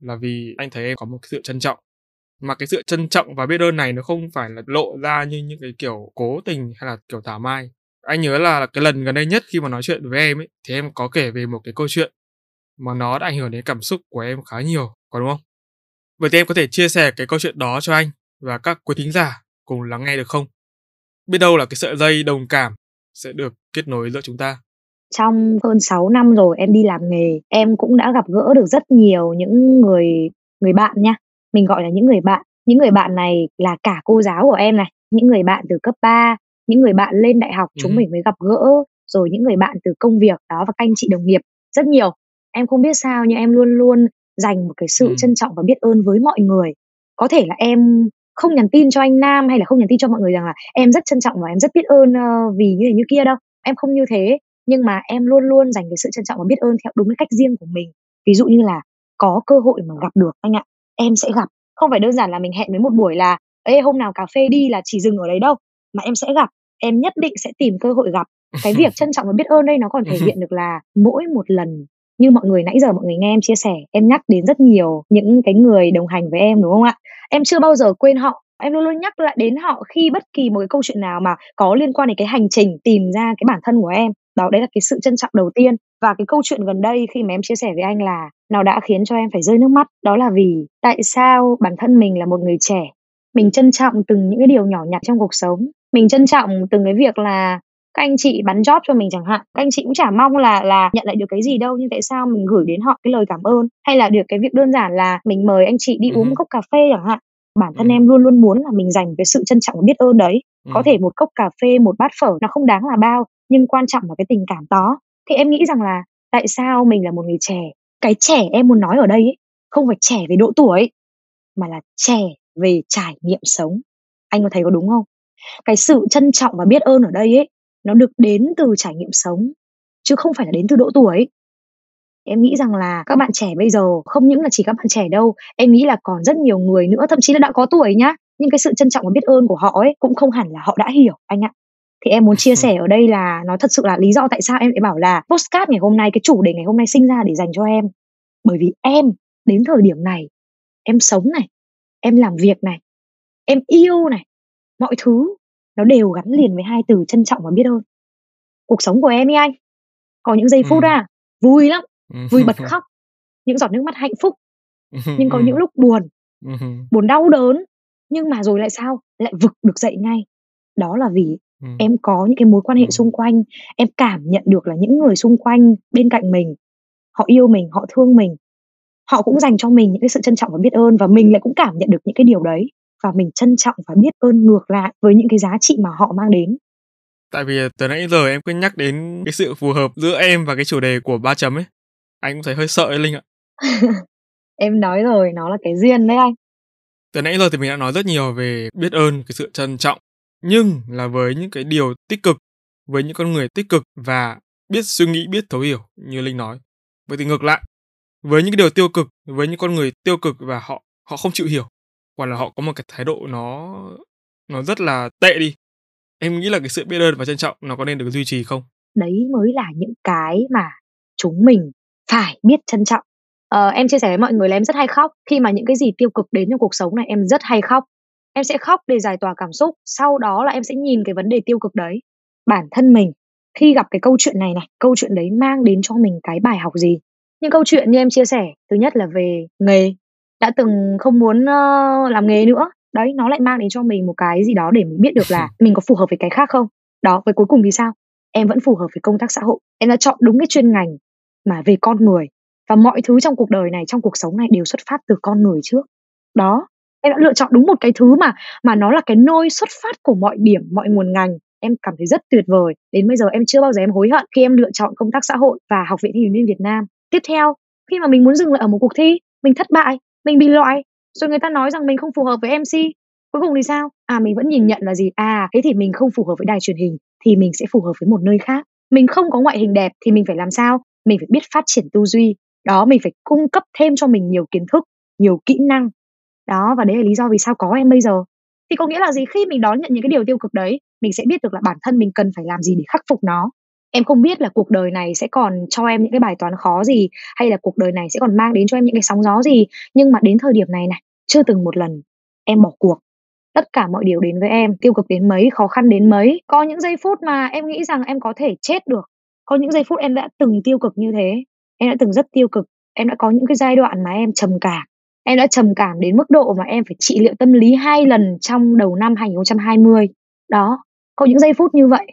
là vì anh thấy em có một cái sự trân trọng. Mà cái sự trân trọng và biết ơn này nó không phải là lộ ra như những cái kiểu cố tình hay là kiểu thảo mai. Anh nhớ là cái lần gần đây nhất khi mà nói chuyện với em ấy, thì em có kể về một cái câu chuyện mà nó đã ảnh hưởng đến cảm xúc của em khá nhiều có đúng không? Vậy thì em có thể chia sẻ cái câu chuyện đó cho anh và các quý thính giả cùng lắng nghe được không? Biết đâu là cái sợi dây đồng cảm sẽ được kết nối giữa chúng ta. Trong hơn 6 năm rồi em đi làm nghề em cũng đã gặp gỡ được rất nhiều những người người bạn nha. Mình gọi là những người bạn. Những người bạn này là cả cô giáo của em này những người bạn từ cấp 3 những người bạn lên đại học chúng ừ. mình mới gặp gỡ rồi những người bạn từ công việc đó và các anh chị đồng nghiệp rất nhiều em không biết sao nhưng em luôn luôn dành một cái sự ừ. trân trọng và biết ơn với mọi người. Có thể là em không nhắn tin cho anh Nam hay là không nhắn tin cho mọi người rằng là em rất trân trọng và em rất biết ơn uh, vì như này như kia đâu. Em không như thế nhưng mà em luôn luôn dành cái sự trân trọng và biết ơn theo đúng cái cách riêng của mình. Ví dụ như là có cơ hội mà gặp được anh ạ em sẽ gặp. Không phải đơn giản là mình hẹn với một buổi là ê hôm nào cà phê đi là chỉ dừng ở đấy đâu. Mà em sẽ gặp. Em nhất định sẽ tìm cơ hội gặp. Cái việc trân trọng và biết ơn đây nó còn thể hiện được là mỗi một lần như mọi người nãy giờ mọi người nghe em chia sẻ, em nhắc đến rất nhiều những cái người đồng hành với em, đúng không ạ? Em chưa bao giờ quên họ. Em luôn luôn nhắc lại đến họ khi bất kỳ một cái câu chuyện nào mà có liên quan đến cái hành trình tìm ra cái bản thân của em. Đó, đấy là cái sự trân trọng đầu tiên. Và cái câu chuyện gần đây khi mà em chia sẻ với anh là nào đã khiến cho em phải rơi nước mắt. Đó là vì tại sao bản thân mình là một người trẻ? Mình trân trọng từng những cái điều nhỏ nhặt trong cuộc sống. Mình trân trọng từng cái việc là các anh chị bắn job cho mình chẳng hạn. Các anh chị cũng chả mong là là nhận lại được cái gì đâu nhưng tại sao mình gửi đến họ cái lời cảm ơn? Hay là được cái việc đơn giản là mình mời anh chị đi Ừ. uống một cốc cà phê chẳng hạn. Bản thân Ừ. em luôn luôn muốn là mình dành cái sự trân trọng và biết ơn đấy. Có Ừ. thể một cốc cà phê một bát phở nó không đáng là bao nhưng quan trọng là cái tình cảm đó. Thì em nghĩ rằng là tại sao mình là một người trẻ cái trẻ em muốn nói ở đây ấy, không phải trẻ về độ tuổi mà là trẻ về trải nghiệm sống. Anh có thấy có đúng không? Cái sự trân trọng và biết ơn ở đây ấy nó được đến từ trải nghiệm sống chứ không phải là đến từ độ tuổi. Em nghĩ rằng là các bạn trẻ bây giờ không những là chỉ các bạn trẻ đâu em nghĩ là còn rất nhiều người nữa thậm chí là đã có tuổi nhá. Nhưng cái sự trân trọng và biết ơn của họ ấy cũng không hẳn là họ đã hiểu anh ạ. Thì em muốn chia sẻ ở đây là nó thật sự là lý do tại sao em lại bảo là postcard ngày hôm nay cái chủ đề ngày hôm nay sinh ra để dành cho em. Bởi vì em đến thời điểm này em sống này em làm việc này em yêu này mọi thứ nó đều gắn liền với hai từ trân trọng và biết ơn cuộc sống của em ý anh có những giây phút Ừ. à vui lắm Ừ. vui bật khóc những giọt nước mắt hạnh phúc nhưng có Ừ. những lúc buồn Ừ. buồn đau đớn nhưng mà rồi lại sao lại vực được dậy ngay đó là vì Ừ. em có những cái mối quan hệ Ừ. xung quanh em cảm nhận được là những người xung quanh bên cạnh mình họ yêu mình họ thương mình họ cũng dành cho mình những cái sự trân trọng và biết ơn và mình lại cũng cảm nhận được những cái điều đấy và mình trân trọng và biết ơn ngược lại với những cái giá trị mà họ mang đến Tại vì từ nãy giờ em cứ nhắc đến cái sự phù hợp giữa em và cái chủ đề của ba chấm ấy. Anh cũng thấy hơi sợ ấy Linh ạ. em nói rồi nó là cái duyên đấy anh Từ nãy giờ thì mình đã nói rất nhiều về biết ơn, cái sự trân trọng. Nhưng là với những cái điều tích cực, với những con người tích cực và biết suy nghĩ, biết thấu hiểu như Linh nói. Vậy thì ngược lại, với những cái điều tiêu cực, với những con người tiêu cực và họ họ không chịu hiểu, hoặc là họ có một cái thái độ nó nó rất là tệ đi. Em nghĩ là cái sự biết ơn và trân trọng nó có nên được duy trì không? đấy mới là những cái mà chúng mình phải biết trân trọng. Ờ, em chia sẻ với mọi người là em rất hay khóc. Khi mà những cái gì tiêu cực đến trong cuộc sống này em rất hay khóc. Em sẽ khóc để giải tỏa cảm xúc sau đó là em sẽ nhìn cái vấn đề tiêu cực đấy bản thân mình. Khi gặp cái câu chuyện này này câu chuyện đấy mang đến cho mình cái bài học gì? Những câu chuyện như em chia sẻ thứ nhất là về nghề đã từng không muốn ờ, làm nghề nữa. Đấy nó lại mang đến cho mình một cái gì đó để mình biết được là mình có phù hợp với cái khác không. Đó với cuối cùng thì sao? Em vẫn phù hợp với công tác xã hội. Em đã chọn đúng cái chuyên ngành mà về con người. Và mọi thứ trong cuộc đời này trong cuộc sống này đều xuất phát từ con người trước. Đó em đã lựa chọn đúng một cái thứ mà mà nó là cái nôi xuất phát của mọi điểm mọi nguồn ngành. Em cảm thấy rất tuyệt vời. Đến bây giờ em chưa bao giờ em hối hận khi em lựa chọn công tác xã hội và học viện thanh niên Việt Nam. Tiếp theo khi mà mình muốn dừng lại ở một cuộc thi mình thất bại mình bị loại, rồi người ta nói rằng mình không phù hợp với MC cuối cùng thì sao? À mình vẫn nhìn nhận là gì? À thế thì mình không phù hợp với đài truyền hình thì mình sẽ phù hợp với một nơi khác. Mình không có ngoại hình đẹp thì mình phải làm sao? Mình phải biết phát triển tư duy. Đó, mình phải cung cấp thêm cho mình nhiều kiến thức, nhiều kỹ năng. Đó, và đấy là lý do vì sao có em bây giờ. Thì có nghĩa là gì? Khi mình đón nhận những cái điều tiêu cực đấy, mình sẽ biết được là bản thân mình cần phải làm gì để khắc phục nó em không biết là cuộc đời này sẽ còn cho em những cái bài toán khó gì, hay là cuộc đời này sẽ còn mang đến cho em những cái sóng gió gì. Nhưng mà đến thời điểm này này, chưa từng một lần em bỏ cuộc. Tất cả mọi điều đến với em, tiêu cực đến mấy, khó khăn đến mấy. Có những giây phút mà em nghĩ rằng em có thể chết được. Có những giây phút em đã từng tiêu cực như thế. Em đã từng rất tiêu cực. Em đã có những cái giai đoạn mà em trầm cảm. Em đã trầm cảm đến mức độ mà em phải trị liệu tâm lý hai lần trong đầu năm 2020 đó, có những giây phút như vậy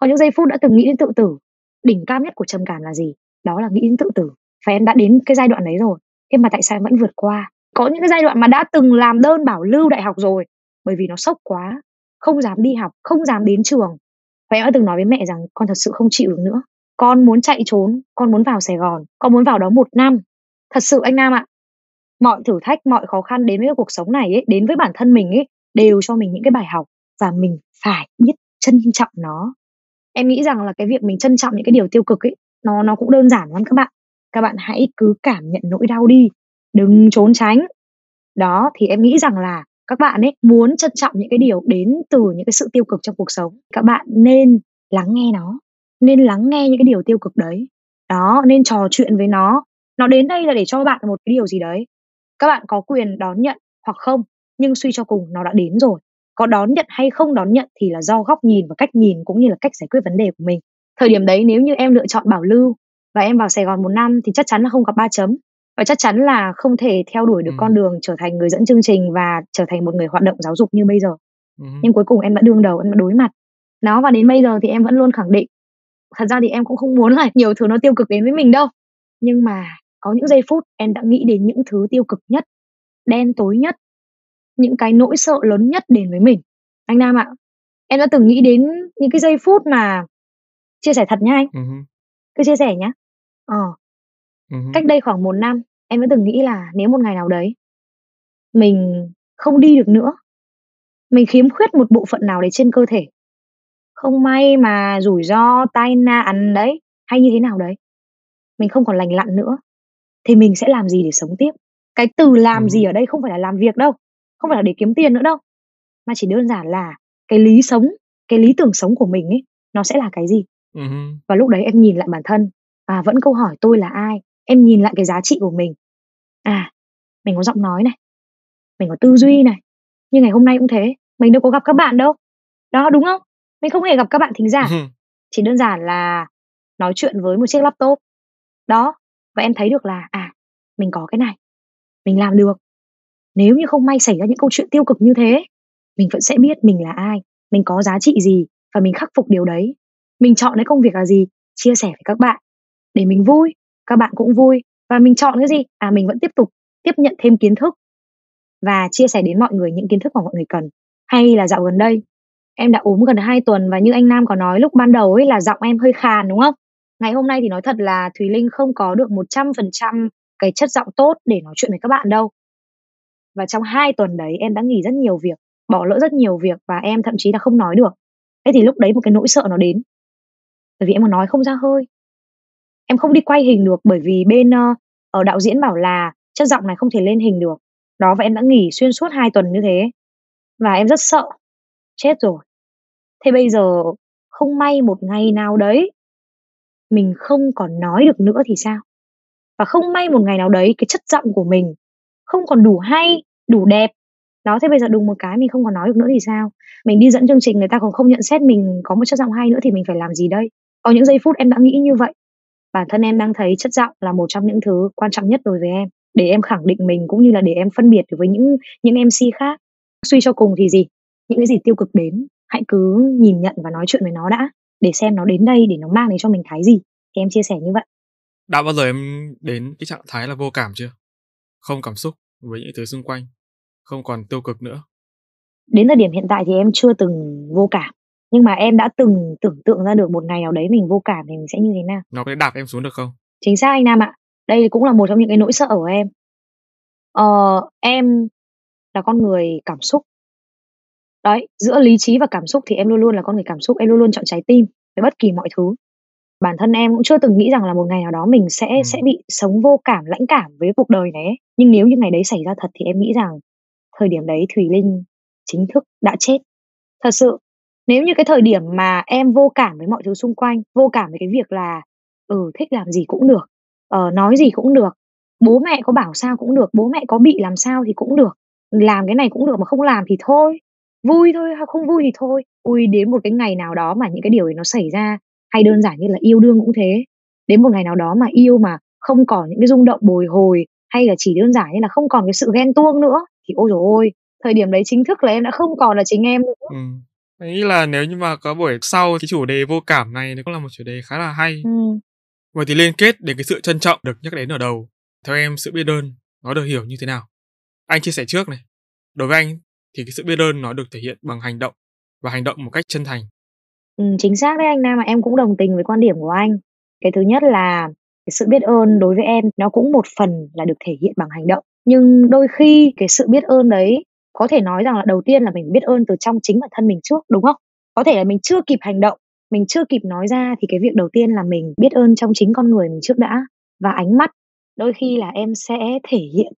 có những giây phút đã từng nghĩ đến tự tử. Đỉnh cao nhất của trầm cảm là gì? Đó là nghĩ đến tự tử. Và em đã đến cái giai đoạn đấy rồi. Thế mà tại sao em vẫn vượt qua? Có những cái giai đoạn mà đã từng làm đơn bảo lưu đại học rồi. Bởi vì nó sốc quá không dám đi học không dám đến trường. Và em đã từng nói với mẹ rằng con thật sự không chịu được nữa. Con muốn chạy trốn con muốn vào sài gòn con muốn vào đó một năm. Thật sự anh nam ạ mọi thử thách mọi khó khăn đến với cuộc sống này ấy, đến với bản thân mình ấy đều cho mình những cái bài học và mình phải biết trân trọng nó em nghĩ rằng là cái việc mình trân trọng những cái điều tiêu cực ấy, nó nó cũng đơn giản lắm các bạn. Các bạn hãy cứ cảm nhận nỗi đau đi, đừng trốn tránh. Đó, thì em nghĩ rằng là các bạn ấy muốn trân trọng những cái điều đến từ những cái sự tiêu cực trong cuộc sống, các bạn nên lắng nghe nó, nên lắng nghe những cái điều tiêu cực đấy. Đó, nên trò chuyện với nó. Nó đến đây là để cho bạn một cái điều gì đấy. Các bạn có quyền đón nhận hoặc không, nhưng suy cho cùng nó đã đến rồi có đón nhận hay không đón nhận thì là do góc nhìn và cách nhìn cũng như là cách giải quyết vấn đề của mình thời điểm đấy nếu như em lựa chọn bảo lưu và em vào sài gòn một năm thì chắc chắn là không gặp ba chấm và chắc chắn là không thể theo đuổi được Ừ. con đường trở thành người dẫn chương trình và trở thành một người hoạt động giáo dục như bây giờ Ừ. nhưng cuối cùng em đã đương đầu em đã đối mặt Đó, và đến bây giờ thì em vẫn luôn khẳng định, thật ra thì em cũng không muốn là nhiều thứ nó tiêu cực đến với mình đâu. Nhưng mà có những giây phút em đã nghĩ đến những thứ tiêu cực nhất, đen tối nhất, những cái nỗi sợ lớn nhất đến với mình. Anh Nam ạ, em đã từng nghĩ đến những cái giây phút mà chia sẻ thật nha anh. Hứm. Cứ chia sẻ nhá. Ờ. Hứm. Cách đây khoảng 1 năm, em đã từng nghĩ là nếu một ngày nào đấy mình không đi được nữa, mình khiếm khuyết một bộ phận nào đấy trên cơ thể, không may mà rủi ro, tai nạn đấy, hay như thế nào đấy, mình không còn lành lặn nữa, thì mình sẽ làm gì để sống tiếp? Cái từ làm Ừm gì ở đây không phải là làm việc đâu, không phải là để kiếm tiền nữa đâu, mà chỉ đơn giản là cái lý sống, cái lý tưởng sống của mình ấy, nó sẽ là cái gì? Hưm. Và lúc đấy em nhìn lại bản thân, à, vẫn câu hỏi tôi là ai, em nhìn lại cái giá trị của mình. À, mình có giọng nói này, mình có tư duy này, như ngày hôm nay cũng thế, mình đâu có gặp các bạn đâu. Đó, đúng không? Mình không hề gặp các bạn thính giả, Ừm. chỉ đơn giản là nói chuyện với một chiếc laptop. Đó, và em thấy được là, à, mình có cái này, mình làm được. Nếu như không may xảy ra những câu chuyện tiêu cực như thế, mình vẫn sẽ biết mình là ai, mình có giá trị gì và mình khắc phục điều đấy. Mình chọn cái công việc là gì? Chia sẻ với các bạn để mình vui, các bạn cũng vui và mình chọn cái gì? À, mình vẫn tiếp tục tiếp nhận thêm kiến thức và chia sẻ đến mọi người những kiến thức mà mọi người cần. Hay là dạo gần đây, em đã ốm gần 2 tuần và như anh Nam có nói lúc ban đầu ấy là giọng em hơi khàn, đúng không? Ngày hôm nay thì nói thật là Thùy Linh không có được 100% cái chất giọng tốt để nói chuyện với các bạn đâu. Và trong hai tuần đấy em đã nghỉ rất nhiều việc, bỏ lỡ rất nhiều việc và em thậm chí là không nói được. Thế thì lúc đấy một cái nỗi sợ nó đến. Bởi vì em còn nói không ra hơi. Em không đi quay hình được bởi vì bên, ờ, ở ờ, đạo diễn bảo là chất giọng này không thể lên hình được. Đó, và em đã nghỉ xuyên suốt hai tuần như thế. Và em rất sợ. Chết rồi! Thế bây giờ không may một ngày nào đấy mình không còn nói được nữa thì sao? Và không may một ngày nào đấy cái chất giọng của mình không còn đủ hay, đủ đẹp. Đó, thế bây giờ đùng một cái mình không còn nói được nữa thì sao? Mình đi dẫn chương trình người ta còn không nhận xét mình có một chất giọng hay nữa thì mình phải làm gì đây? Có những giây phút em đã nghĩ như vậy. Bản thân em đang thấy chất giọng là một trong những thứ quan trọng nhất đối với em, để em khẳng định mình cũng như là để em phân biệt với những những MC khác. Suy cho cùng thì gì? Những cái gì tiêu cực đến, hãy cứ nhìn nhận và nói chuyện với nó đã, để xem nó đến đây để nó mang đến cho mình cái gì. Thì em chia sẻ như vậy. Đã bao giờ em đến cái trạng thái là vô cảm chưa? Không cảm xúc với những thứ xung quanh, không còn tiêu cực nữa? Đến thời điểm hiện tại thì em chưa từng vô cảm, nhưng mà em đã từng tưởng tượng ra được một ngày nào đấy mình vô cảm thì mình sẽ như thế nào. Nó có đạp em xuống được không? Chính xác anh Nam ạ. Đây cũng là một trong những cái nỗi sợ của em. Ờ, em là con người cảm xúc. Đấy, giữa lý trí và cảm xúc thì em luôn luôn là con người cảm xúc, em luôn luôn chọn trái tim với bất kỳ mọi thứ. Bản thân em cũng chưa từng nghĩ rằng là một ngày nào đó mình sẽ Ừm. sẽ bị sống vô cảm, lãnh cảm với cuộc đời này. Nhưng nếu như ngày đấy xảy ra thật thì em nghĩ rằng thời điểm đấy Thùy Linh chính thức đã chết. Thật sự, nếu như cái thời điểm mà em vô cảm với mọi thứ xung quanh, vô cảm với cái việc là, ừ, thích làm gì cũng được, ờ, nói gì cũng được, bố mẹ có bảo sao cũng được, bố mẹ có bị làm sao thì cũng được, làm cái này cũng được mà không làm thì thôi, vui thôi hay không vui thì thôi. ui đến một cái ngày nào đó mà những cái điều ấy nó xảy ra, hay đơn giản như là yêu đương cũng thế, đến một ngày nào đó mà yêu mà không còn những cái rung động bồi hồi, hay là chỉ đơn giản như là không còn cái sự ghen tuông nữa, thì ôi giời ôi, thời điểm đấy chính thức là em đã không còn là chính em nữa. Ừm. Mình nghĩ là nếu như mà có buổi sau cái chủ đề vô cảm này nó cũng là một chủ đề khá là hay. Ừm. Vậy thì liên kết đến cái sự trân trọng được nhắc đến ở đầu. Theo em sự biết ơn nó được hiểu như thế nào? Anh chia sẻ trước này. Đối với anh thì cái sự biết ơn nó được thể hiện bằng hành động và hành động một cách chân thành. Ừm, chính xác đấy anh Nam ạ, em cũng đồng tình với quan điểm của anh. Cái thứ nhất là cái sự biết ơn đối với em nó cũng một phần là được thể hiện bằng hành động. Nhưng đôi khi cái sự biết ơn đấy có thể nói rằng là đầu tiên là mình biết ơn từ trong chính bản thân mình trước, đúng không? Có thể là mình chưa kịp hành động, mình chưa kịp nói ra thì cái việc đầu tiên là mình biết ơn trong chính con người mình trước đã. Và ánh mắt, đôi khi là em sẽ thể hiện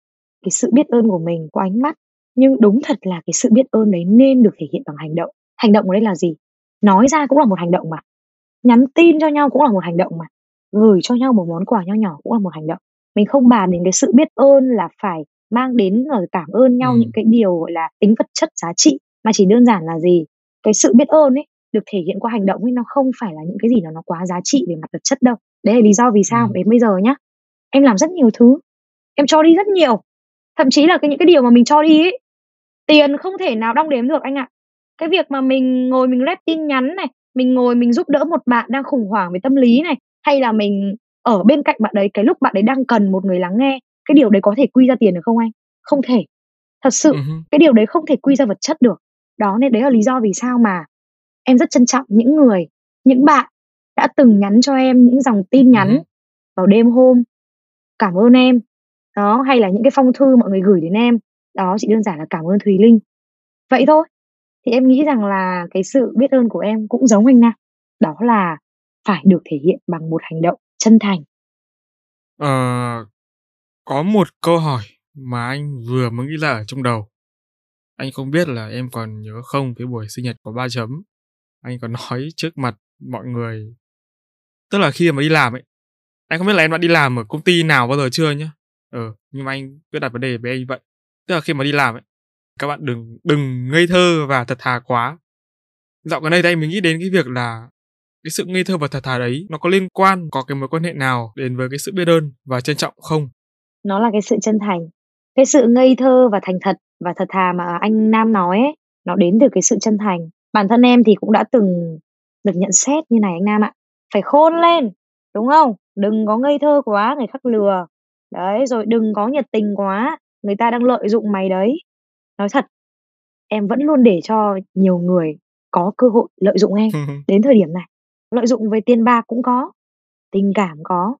cái sự biết ơn của mình qua ánh mắt. Nhưng đúng thật là cái sự biết ơn đấy nên được thể hiện bằng hành động. Hành động ở đây là gì? Nói ra cũng là một hành động mà. Nhắn tin cho nhau cũng là một hành động mà. Gửi cho nhau một món quà nho nhỏ cũng là một hành động. Mình không bàn đến cái sự biết ơn là phải mang đến rồi cảm ơn nhau Ừm. những cái điều, gọi là, tính vật chất giá trị, mà chỉ đơn giản là gì? Cái sự biết ơn ấy, được thể hiện qua hành động ấy, nó không phải là những cái gì nó nó quá giá trị về mặt vật chất đâu. Đấy là lý do vì sao Ừm. đến bây giờ nhá, em làm rất nhiều thứ, em cho đi rất nhiều. Thậm chí là cái những cái điều mà mình cho đi ấy, tiền không thể nào đong đếm được anh ạ. cái việc mà mình ngồi mình rep tin nhắn này, mình ngồi mình giúp đỡ một bạn đang khủng hoảng về tâm lý này, hay là mình ở bên cạnh bạn đấy cái lúc bạn ấy đang cần một người lắng nghe, cái điều đấy có thể quy ra tiền được không anh? Không thể. Thật sự, Ừm cái điều đấy không thể quy ra vật chất được. Đó, nên đấy là lý do vì sao mà em rất trân trọng những người, những bạn đã từng nhắn cho em những dòng tin nhắn vào đêm hôm. "Cảm ơn em." Đó, hay là những cái phong thư mọi người gửi đến em. Đó, chỉ đơn giản là "Cảm ơn Thùy Linh." Vậy thôi. Thì em nghĩ rằng là cái sự biết ơn của em cũng giống anh Nam, đó là phải được thể hiện bằng một hành động chân thành. Ờ, có một câu hỏi mà anh vừa mới nghĩ ra ở trong đầu. Anh không biết là em còn nhớ không cái buổi sinh nhật có ba chấm. Anh còn nói trước mặt mọi người. Tức là khi mà đi làm ấy, anh không biết là em đã đi làm ở công ty nào bao giờ chưa nhá. Ừ, nhưng mà anh cứ đặt vấn đề với anh vậy. Tức là khi mà đi làm ấy, các bạn đừng đừng ngây thơ và thật thà quá. Dạo gần đây thì anh mới nghĩ đến cái việc là cái sự ngây thơ và thật thà đấy nó có liên quan có cái mối quan hệ nào đến với cái sự biết ơn và trân trọng không? Nó là cái sự chân thành. Cái sự ngây thơ và thành thật và thật thà mà anh Nam nói ấy, nó đến từ cái sự chân thành. Bản thân em thì cũng đã từng được nhận xét như này anh Nam ạ. Phải khôn lên, đúng không? Đừng có ngây thơ quá, người khác lừa. Đấy, rồi đừng có nhiệt tình quá, người ta đang lợi dụng mày đấy. Nói thật, em vẫn luôn để cho nhiều người có cơ hội lợi dụng em đến thời điểm này. Lợi dụng về tiền bạc cũng có, tình cảm có,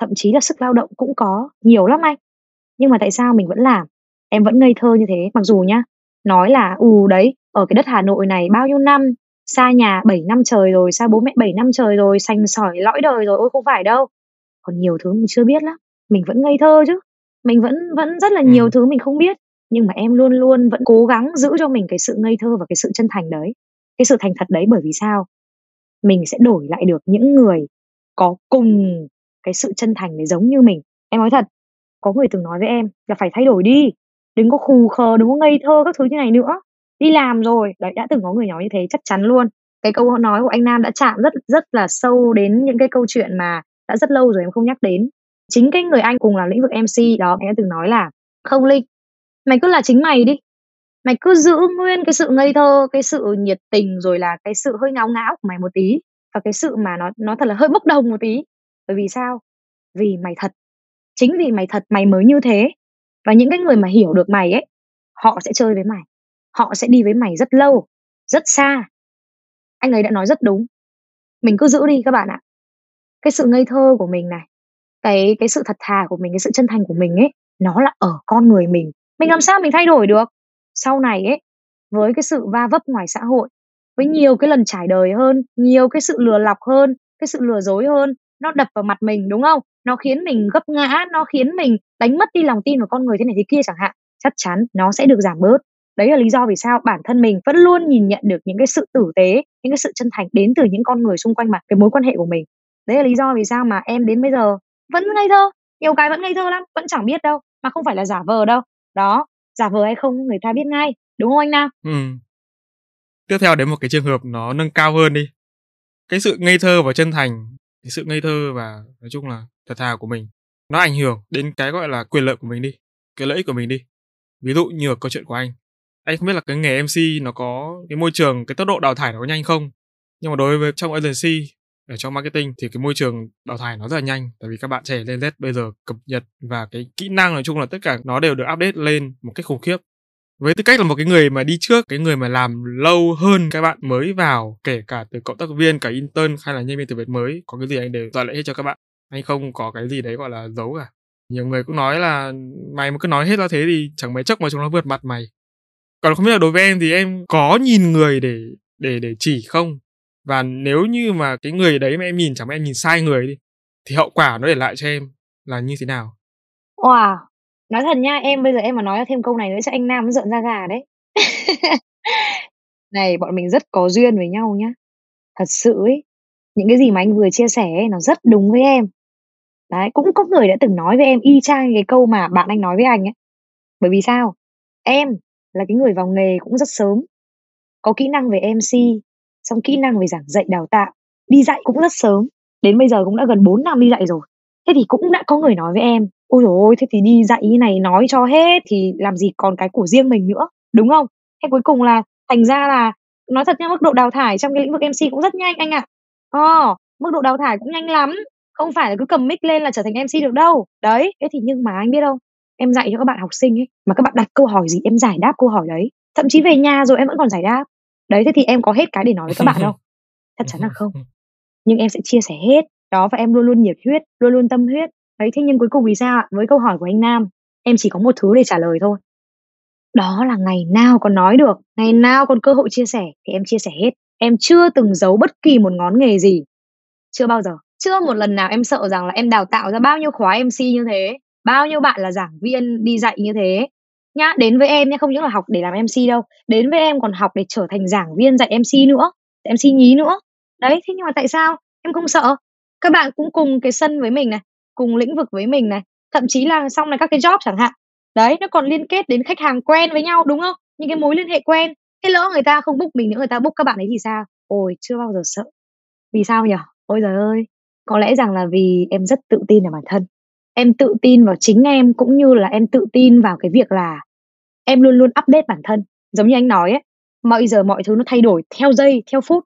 thậm chí là sức lao động cũng có, nhiều lắm anh. Nhưng mà tại sao mình vẫn làm? Em vẫn ngây thơ như thế, mặc dù nhá, nói là ừ đấy, ở cái đất Hà Nội này bao nhiêu năm, xa nhà 7 năm trời rồi, xa bố mẹ 7 năm trời rồi, sành sỏi lõi đời rồi, ôi không phải đâu. Còn nhiều thứ mình chưa biết lắm, mình vẫn ngây thơ chứ. Mình vẫn vẫn rất là nhiều Ừm. thứ mình không biết, nhưng mà em luôn luôn vẫn cố gắng giữ cho mình cái sự ngây thơ và cái sự chân thành đấy. Cái sự thành thật đấy bởi vì sao? Mình sẽ đổi lại được những người có cùng cái sự chân thành đấy giống như mình. Em nói thật, có người từng nói với em là phải thay đổi đi, đừng có khù khờ, đừng có ngây thơ các thứ như này nữa. Đi làm rồi, đấy đã từng có người nói như thế chắc chắn luôn. Cái câu nói của anh Nam đã chạm rất rất là sâu đến những cái câu chuyện mà đã rất lâu rồi em không nhắc đến. Chính cái người anh cùng làm lĩnh vực MC đó, anh đã từng nói là "Không Linh, mày cứ là chính mày đi. Mày cứ giữ nguyên cái sự ngây thơ, cái sự nhiệt tình rồi là cái sự hơi ngáo ngáo của mày một tí và cái sự mà nó nó thật là hơi bốc đồng một tí. Bởi vì sao? Vì mày thật. Chính vì mày thật mày mới như thế. Và những cái người mà hiểu được mày ấy, họ sẽ chơi với mày. Họ sẽ đi với mày rất lâu, rất xa." Anh ấy đã nói rất đúng. Mình cứ giữ đi các bạn ạ. Cái sự ngây thơ của mình này, cái cái sự thật thà của mình, cái sự chân thành của mình ấy, nó là ở con người mình. Mình làm sao mình thay đổi được? Sau này ấy, với cái sự va vấp ngoài xã hội, với nhiều cái lần trải đời hơn, nhiều cái sự lừa lọc hơn, cái sự lừa dối hơn, nó đập vào mặt mình, đúng không? Nó khiến mình gấp ngã, nó khiến mình đánh mất đi lòng tin vào con người thế này thế kia chẳng hạn, chắc chắn nó sẽ được giảm bớt. Đấy là lý do vì sao bản thân mình vẫn luôn nhìn nhận được những cái sự tử tế, những cái sự chân thành đến từ những con người xung quanh mà cái mối quan hệ của mình. Đấy là lý do vì sao mà em đến bây giờ vẫn ngây thơ, nhiều cái vẫn ngây thơ lắm, vẫn chẳng biết đâu, mà không phải là giả vờ đâu. Đó, giả vờ hay không người ta biết ngay, đúng không anh Nam? Ừ. Tiếp theo đến một cái trường hợp nó nâng cao hơn đi. Cái sự ngây thơ và chân thành, cái sự ngây thơ và nói chung là thật thà của mình, nó ảnh hưởng đến cái, gọi là, quyền lợi của mình đi, cái lợi ích của mình đi. Ví dụ như ở câu chuyện của anh, anh không biết là cái nghề MC nó có cái môi trường, cái tốc độ đào thải nó có nhanh không? Nhưng mà đối với trong agency, ở trong marketing thì cái môi trường đào thải nó rất là nhanh, tại vì các bạn trẻ lên Z bây giờ cập nhật và cái kỹ năng nói chung là tất cả nó đều được update lên một cách khủng khiếp. Với tư cách là một cái người mà đi trước, cái người mà làm lâu hơn các bạn mới vào, kể cả từ cộng tác viên, cả intern hay là nhân viên từ việc mới, có cái gì anh đều dọa lại hết cho các bạn. Anh không có cái gì đấy gọi là giấu cả. Nhiều người cũng nói là mày mà cứ nói hết ra thế thì chẳng mấy chốc mà chúng nó vượt mặt mày. Còn không biết là đối với em thì em có nhìn người để để để chỉ không? Và nếu như mà cái người đấy mà em nhìn chẳng may em nhìn sai người đi thì hậu quả nó để lại cho em là như thế nào? Wow! Nói thật nha, em bây giờ em mà nói thêm câu này nữa chắc anh Nam nó giận ra gà đấy. Này, bọn mình rất có duyên với nhau nhá. Thật sự ấy, những cái gì mà anh vừa chia sẻ ấy, nó rất đúng với em. Đấy, cũng có người đã từng nói với em y chang cái câu mà bạn anh nói với anh ấy. Bởi vì sao? Em là cái người vào nghề cũng rất sớm, có kỹ năng về MC, xong kỹ năng về giảng dạy đào tạo, đi dạy cũng rất sớm, đến bây giờ cũng đã gần 4 năm đi dạy rồi. Thế thì cũng đã có người nói với em: "Ôi dồi ôi thế thì đi dạy như này nói cho hết thì làm gì còn cái của riêng mình nữa", đúng không? Thế cuối cùng là thành ra là nói thật nha, mức độ đào thải trong cái lĩnh vực MC cũng rất nhanh anh ạ. Ờ, mức độ đào thải cũng nhanh lắm, không phải là cứ cầm mic lên là trở thành MC được đâu. Đấy, thế thì nhưng mà anh biết không, em dạy cho các bạn học sinh ấy, mà các bạn đặt câu hỏi gì em giải đáp câu hỏi đấy. Thậm chí về nhà rồi em vẫn còn giải đáp. Đấy, thế thì em có hết cái để nói với các bạn không? Chắc chắn là không. Nhưng em sẽ chia sẻ hết. Đó, và em luôn luôn nhiệt huyết, luôn luôn tâm huyết. Đấy, thế nhưng cuối cùng vì sao ạ? Với câu hỏi của anh Nam, em chỉ có một thứ để trả lời thôi. Đó là ngày nào còn nói được, ngày nào còn cơ hội chia sẻ thì em chia sẻ hết. Em chưa từng giấu bất kỳ một ngón nghề gì. Chưa bao giờ. Chưa một lần nào em sợ rằng là em đào tạo ra bao nhiêu khóa MC như thế, bao nhiêu bạn là giảng viên đi dạy như thế. Nhá, đến với em nhé, không những là học để làm MC đâu, đến với em còn học để trở thành giảng viên dạy MC nữa, MC nhí nữa. Đấy, thế nhưng mà tại sao em không sợ? Các bạn cũng cùng cái sân với mình này, cùng lĩnh vực với mình này, thậm chí là xong này các cái job chẳng hạn. Đấy, nó còn liên kết đến khách hàng quen với nhau đúng không? Những cái mối liên hệ quen. Thế lỡ người ta không book mình nữa, người ta book các bạn ấy thì sao? Ôi, chưa bao giờ sợ. Vì sao nhỉ? Ôi giời ơi, có lẽ rằng là vì em rất tự tin vào bản thân. Em tự tin vào chính em cũng như là em tự tin vào cái việc là em luôn luôn update bản thân. Giống như anh nói ấy, bây giờ mọi thứ nó thay đổi theo giây, theo phút.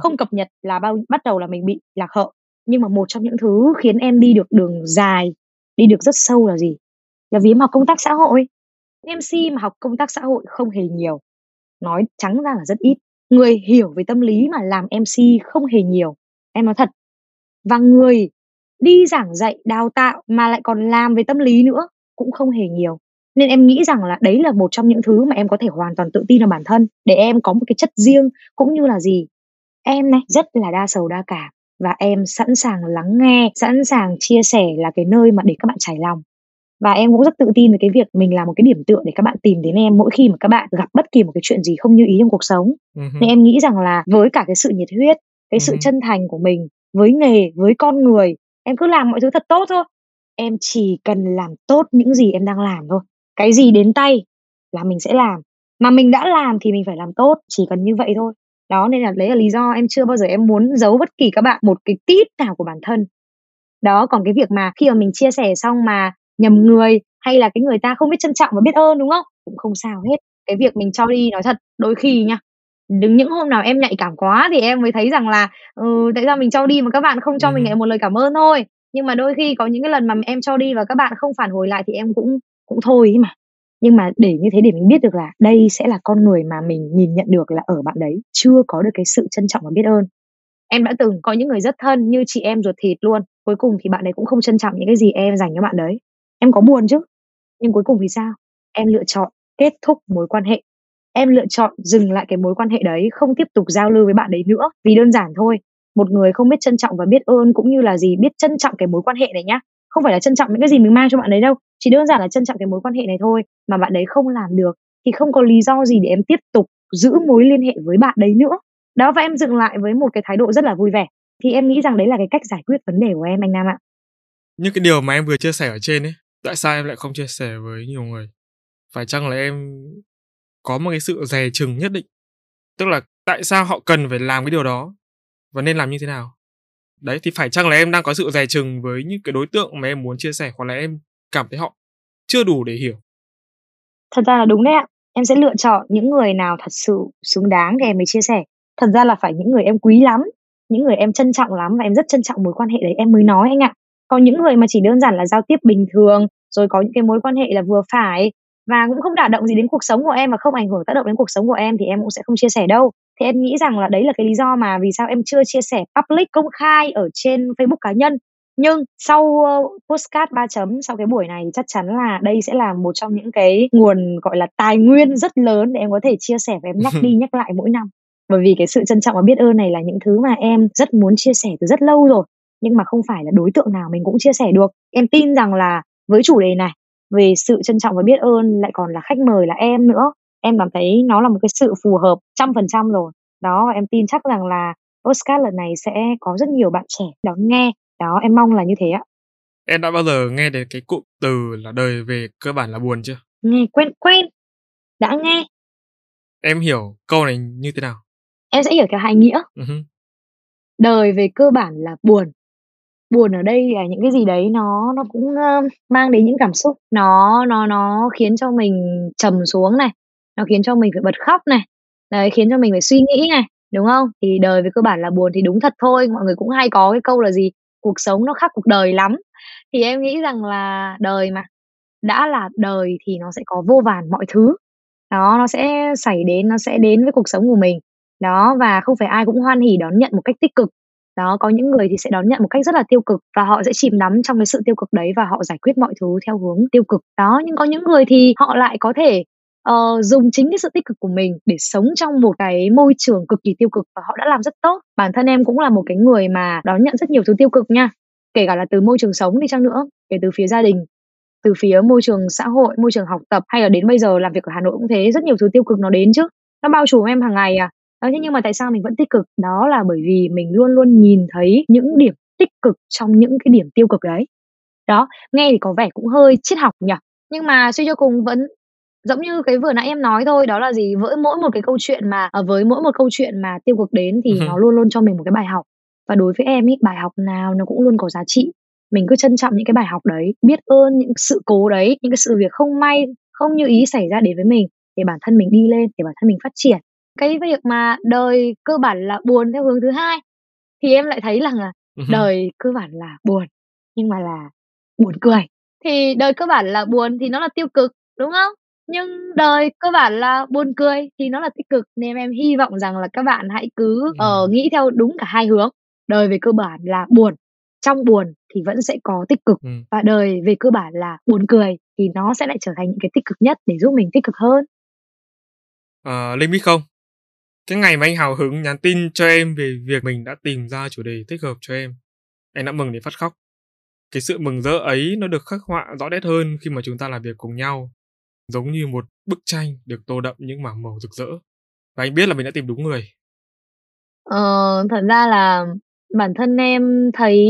Không cập nhật là bao bắt đầu là mình bị lạc hậu. Nhưng mà một trong những thứ khiến em đi được đường dài, đi được rất sâu là gì? Là vì em học công tác xã hội. MC mà học công tác xã hội không hề nhiều. Nói trắng ra là rất ít. Người hiểu về tâm lý mà làm MC không hề nhiều. Em nói thật. Và người đi giảng dạy, đào tạo mà lại còn làm về tâm lý nữa cũng không hề nhiều. Nên em nghĩ rằng là đấy là một trong những thứ mà em có thể hoàn toàn tự tin vào bản thân để em có một cái chất riêng cũng như là gì? Em này rất là đa sầu đa cảm và em sẵn sàng lắng nghe, sẵn sàng chia sẻ là cái nơi mà để các bạn trải lòng. Và em cũng rất tự tin về cái việc mình là một cái điểm tựa để các bạn tìm đến em mỗi khi mà các bạn gặp bất kỳ một cái chuyện gì không như ý trong cuộc sống. Uh-huh. Nên em nghĩ rằng là với cả cái sự nhiệt huyết, cái sự Ừm. chân thành của mình với nghề, với con người, em cứ làm mọi thứ thật tốt thôi. Em chỉ cần làm tốt những gì em đang làm thôi. Cái gì đến tay là mình sẽ làm. Mà mình đã làm thì mình phải làm tốt, chỉ cần như vậy thôi. Đó nên là đấy là lý do em chưa bao giờ em muốn giấu bất kỳ các bạn một cái tít nào của bản thân. Đó, còn cái việc mà khi mà mình chia sẻ xong mà nhầm người hay là cái người ta không biết trân trọng và biết ơn đúng không? Cũng không sao hết. Cái việc mình cho đi nói thật, đôi khi nha, đứng những hôm nào em nhạy cảm quá thì em mới thấy rằng là ừ, tại sao mình cho đi mà các bạn không cho mình Ừm. lại một lời cảm ơn thôi. Nhưng mà đôi khi có những cái lần mà em cho đi và các bạn không phản hồi lại thì em cũng cũng thôi mà. Nhưng mà để như thế để mình biết được là đây sẽ là con người mà mình nhìn nhận được là ở bạn đấy chưa có được cái sự trân trọng và biết ơn. Em đã từng có những người rất thân như chị em ruột thịt luôn. Cuối cùng thì bạn ấy cũng không trân trọng những cái gì em dành cho bạn đấy. Em có buồn chứ. Nhưng cuối cùng thì sao? Em lựa chọn kết thúc mối quan hệ. Em lựa chọn dừng lại cái mối quan hệ đấy, không tiếp tục giao lưu với bạn đấy nữa. Vì đơn giản thôi, một người không biết trân trọng và biết ơn cũng như là gì, biết trân trọng cái mối quan hệ này nhá. Không phải là trân trọng những cái gì mình mang cho bạn đấy đâu. Chỉ đơn giản là trân trọng cái mối quan hệ này thôi. Mà bạn đấy không làm được thì không có lý do gì để em tiếp tục giữ mối liên hệ với bạn đấy nữa. Đó và em dừng lại với một cái thái độ rất là vui vẻ. Thì em nghĩ rằng đấy là cái cách giải quyết vấn đề của em anh Nam ạ. Như cái điều mà em vừa chia sẻ ở trên ấy, tại sao em lại không chia sẻ với nhiều người? Phải chăng là em có một cái sự dè chừng nhất định? Tức là tại sao họ cần phải làm cái điều đó và nên làm như thế nào? Đấy thì phải chăng là em đang có sự dè chừng với những cái đối tượng mà em muốn chia sẻ hoặc là em cảm thấy họ chưa đủ để hiểu? Thật ra là đúng đấy ạ. Em sẽ lựa chọn những người nào thật sự xứng đáng để em mới chia sẻ. Thật ra là phải những người em quý lắm, những người em trân trọng lắm và em rất trân trọng mối quan hệ đấy em mới nói anh ạ. Còn những người mà chỉ đơn giản là giao tiếp bình thường, rồi có những cái mối quan hệ là vừa phải và cũng không đả động gì đến cuộc sống của em và không ảnh hưởng tác động đến cuộc sống của em thì em cũng sẽ không chia sẻ đâu. Thì em nghĩ rằng là đấy là cái lý do mà vì sao em chưa chia sẻ public công khai ở trên Facebook cá nhân. Nhưng sau uh, postcard 3 chấm sau cái buổi này chắc chắn là đây sẽ là một trong những cái nguồn gọi là tài nguyên rất lớn để em có thể chia sẻ và em nhắc đi nhắc lại mỗi năm. Bởi vì cái sự trân trọng và biết ơn này là những thứ mà em rất muốn chia sẻ từ rất lâu rồi nhưng mà không phải là đối tượng nào mình cũng chia sẻ được. Em tin rằng là với chủ đề này về sự trân trọng và biết ơn lại còn là khách mời là em nữa. Em cảm thấy nó là một cái sự phù hợp trăm phần trăm rồi. Đó và em tin chắc rằng là postcard lần này sẽ có rất nhiều bạn trẻ đón nghe. Đó em mong là như thế ạ. Em đã bao giờ nghe đến cái cụm từ là đời về cơ bản là buồn chưa? Nghe quen quen. Đã nghe. Em hiểu câu này như thế nào? Em sẽ hiểu theo hai nghĩa. Uh-huh. Đời về cơ bản là buồn. Buồn ở đây là những cái gì đấy nó nó cũng uh, mang đến những cảm xúc, nó nó nó khiến cho mình trầm xuống này, nó khiến cho mình phải bật khóc này. Đấy, khiến cho mình phải suy nghĩ này, đúng không? Thì đời về cơ bản là buồn thì đúng thật thôi, mọi người cũng hay có cái câu là gì? Cuộc sống nó khác cuộc đời lắm. Thì em nghĩ rằng là đời mà, đã là đời thì nó sẽ có vô vàn mọi thứ. Đó, nó sẽ xảy đến, nó sẽ đến với cuộc sống của mình. Đó, và không phải ai cũng hoan hỉ đón nhận một cách tích cực. Đó, có những người thì sẽ đón nhận một cách rất là tiêu cực và họ sẽ chìm đắm trong cái sự tiêu cực đấy và họ giải quyết mọi thứ theo hướng tiêu cực. Đó, nhưng có những người thì họ lại có thể uh, dùng chính cái sự tích cực của mình để sống trong một cái môi trường cực kỳ tiêu cực và họ đã làm rất tốt. Bản thân em cũng là một cái người mà đón nhận rất nhiều thứ tiêu cực nha. Kể cả là từ môi trường sống đi chăng nữa, kể từ phía gia đình, từ phía môi trường xã hội, môi trường học tập hay là đến bây giờ làm việc ở Hà Nội cũng thế, rất nhiều thứ tiêu cực nó đến chứ. Nó bao trùm em hàng ngày à. Đó, thế nhưng mà tại sao mình vẫn tích cực? Đó là bởi vì mình luôn luôn nhìn thấy những điểm tích cực trong những cái điểm tiêu cực đấy. Đó, nghe thì có vẻ cũng hơi triết học nhỉ. Nhưng mà suy cho cùng vẫn giống như cái vừa nãy em nói thôi, đó là gì? Với mỗi một cái câu chuyện mà à, với mỗi một câu chuyện mà tiêu cực đến thì nó luôn luôn cho mình một cái bài học. Và đối với em ấy, bài học nào nó cũng luôn có giá trị. Mình cứ trân trọng những cái bài học đấy, biết ơn những sự cố đấy, những cái sự việc không may, không như ý xảy ra đến với mình để bản thân mình đi lên, để bản thân mình phát triển. Cái việc mà đời cơ bản là buồn theo hướng thứ hai thì em lại thấy rằng là đời cơ bản là buồn nhưng mà là buồn cười. Thì đời cơ bản là buồn thì nó là tiêu cực, đúng không? Nhưng đời cơ bản là buồn cười thì nó là tích cực, nên em hy vọng rằng là các bạn hãy cứ, ờ, nghĩ theo đúng cả hai hướng. Đời về cơ bản là buồn, trong buồn thì vẫn sẽ có tích cực và đời về cơ bản là buồn cười thì nó sẽ lại trở thành những cái tích cực nhất để giúp mình tích cực hơn. Ờ, Linh biết không? Cái ngày mà anh hào hứng nhắn tin cho em về việc mình đã tìm ra chủ đề thích hợp cho em, em đã mừng đến phát khóc. Cái sự mừng rỡ ấy nó được khắc họa rõ nét hơn khi mà chúng ta làm việc cùng nhau, giống như một bức tranh được tô đậm những mảng màu rực rỡ. Và anh biết là mình đã tìm đúng người. Ờ, thật ra là bản thân em thấy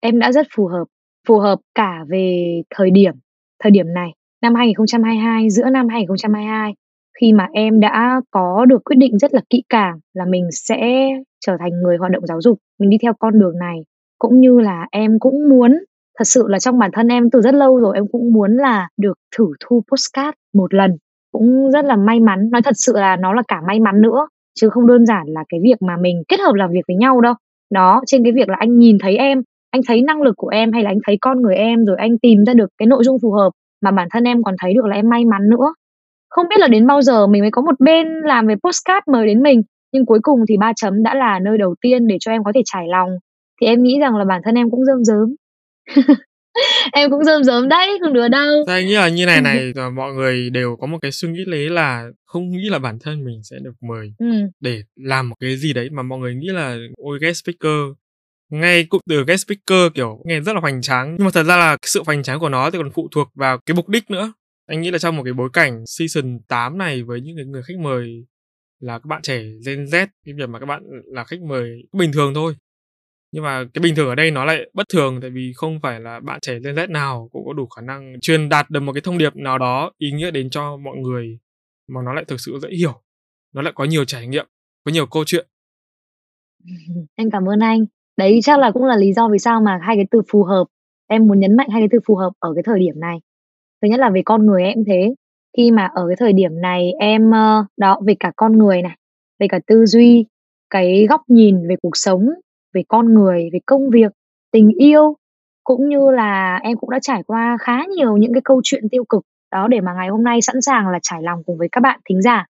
em đã rất phù hợp, phù hợp cả về thời điểm, thời điểm này, năm 2022, giữa năm 2022 khi mà em đã có được quyết định rất là kỹ càng là mình sẽ trở thành người hoạt động giáo dục, mình đi theo con đường này. Cũng như là em cũng muốn thật sự là trong bản thân em từ rất lâu rồi em cũng muốn là được thử thu postcard một lần. Cũng rất là may mắn, nói thật sự là nó là cả may mắn nữa, chứ không đơn giản là cái việc mà mình kết hợp làm việc với nhau đâu. Đó, trên cái việc là anh nhìn thấy em, anh thấy năng lực của em hay là anh thấy con người em rồi anh tìm ra được cái nội dung phù hợp mà bản thân em còn thấy được là em may mắn nữa. Không biết là đến bao giờ mình mới có một bên làm về podcast mời đến mình, nhưng cuối cùng thì Ba Chấm đã là nơi đầu tiên để cho em có thể trải lòng. Thì em nghĩ rằng là bản thân em cũng rơm rớm. Em cũng rơm rớm đấy, không đùa đâu. Thế anh nghĩ là như này này, mọi người đều có một cái suy nghĩ đấy là không nghĩ là bản thân mình sẽ được mời Ừm. để làm một cái gì đấy mà mọi người nghĩ là ôi guest speaker. Nghe cụm từ guest speaker kiểu nghe rất là hoành tráng, nhưng mà thật ra là sự hoành tráng của nó thì còn phụ thuộc vào cái mục đích nữa. Anh nghĩ là trong một cái bối cảnh season 8 này với những người khách mời là các bạn trẻ Gen Z, cái việc mà các bạn là khách mời bình thường thôi. Nhưng mà cái bình thường ở đây nó lại bất thường tại vì không phải là bạn trẻ Gen Z nào cũng có đủ khả năng truyền đạt được một cái thông điệp nào đó ý nghĩa đến cho mọi người mà nó lại thực sự dễ hiểu. Nó lại có nhiều trải nghiệm, có nhiều câu chuyện. Em cảm ơn anh. Đấy chắc là cũng là lý do vì sao mà hai cái từ phù hợp, em muốn nhấn mạnh hai cái từ phù hợp ở cái thời điểm này. Thứ nhất là về con người em thế. Khi mà ở cái thời điểm này em, ờ, đó, về cả con người này, về cả tư duy, cái góc nhìn về cuộc sống, về con người, về công việc, tình yêu, cũng như là em cũng đã trải qua khá nhiều những cái câu chuyện tiêu cực, đó, để mà ngày hôm nay sẵn sàng là trải lòng cùng với các bạn thính giả.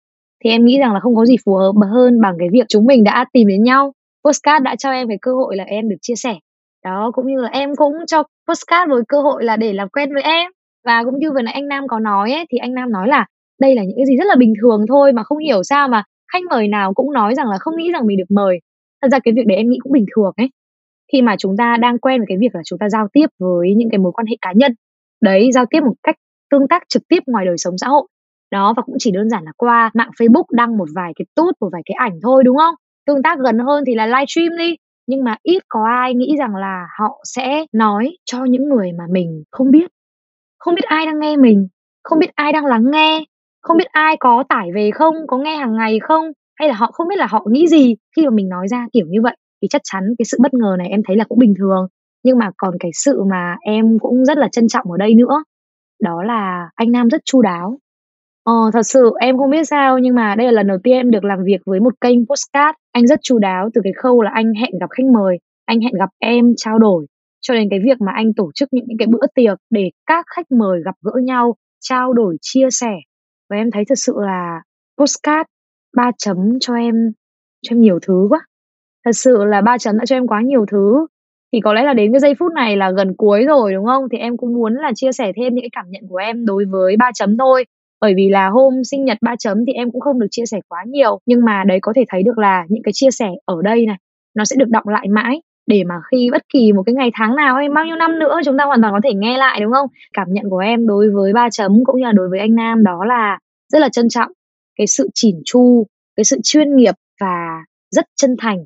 Thì em nghĩ rằng là không có gì phù hợp hơn bằng cái việc chúng mình đã tìm đến nhau. postcard đã cho em cái cơ hội là em được chia sẻ. Đó, cũng như là em cũng cho postcard với cơ hội là để làm quen với em. Và cũng như vừa nãy anh Nam có nói ấy, thì anh Nam nói là đây là những cái gì rất là bình thường thôi mà không hiểu sao mà khách mời nào cũng nói rằng là không nghĩ rằng mình được mời. Thật ra cái việc đấy em nghĩ cũng bình thường ấy. Khi mà chúng ta đang quen với cái việc là chúng ta giao tiếp với những cái mối quan hệ cá nhân. Đấy, giao tiếp một cách tương tác trực tiếp ngoài đời sống xã hội. Đó, và cũng chỉ đơn giản là qua mạng Facebook đăng một vài cái tút, một vài cái ảnh thôi, đúng không? Tương tác gần hơn thì là livestream đi, nhưng mà ít có ai nghĩ rằng là họ sẽ nói cho những người mà mình không biết. Không biết ai đang nghe mình, không biết ai đang lắng nghe, không biết ai có tải về không, có nghe hàng ngày không, hay là họ không biết là họ nghĩ gì khi mà mình nói ra kiểu như vậy. Thì chắc chắn cái sự bất ngờ này em thấy là cũng bình thường. Nhưng mà còn cái sự mà em cũng rất là trân trọng ở đây nữa, đó là anh Nam rất chu đáo. Ờ, thật sự em không biết sao nhưng mà đây là lần đầu tiên em được làm việc với một kênh podcast. Anh rất chu đáo từ cái khâu là anh hẹn gặp khách mời, anh hẹn gặp em trao đổi, cho đến cái việc mà anh tổ chức những cái bữa tiệc để các khách mời gặp gỡ nhau, trao đổi, chia sẻ. Và em thấy thật sự là postcard ba chấm cho em cho em nhiều thứ quá. Thật sự là ba chấm đã cho em quá nhiều thứ. Thì có lẽ là đến cái giây phút này là gần cuối rồi, đúng không? Thì em cũng muốn là chia sẻ thêm những cái cảm nhận của em đối với ba chấm thôi. Bởi vì là hôm sinh nhật ba chấm thì em cũng không được chia sẻ quá nhiều, nhưng mà đấy có thể thấy được là những cái chia sẻ ở đây này, nó sẽ được đọng lại mãi để mà khi bất kỳ một cái ngày tháng nào hay bao nhiêu năm nữa chúng ta hoàn toàn có thể nghe lại đúng không? Cảm nhận của em đối với ba chấm cũng như là đối với anh Nam đó là rất là trân trọng cái sự chỉn chu, cái sự chuyên nghiệp và rất chân thành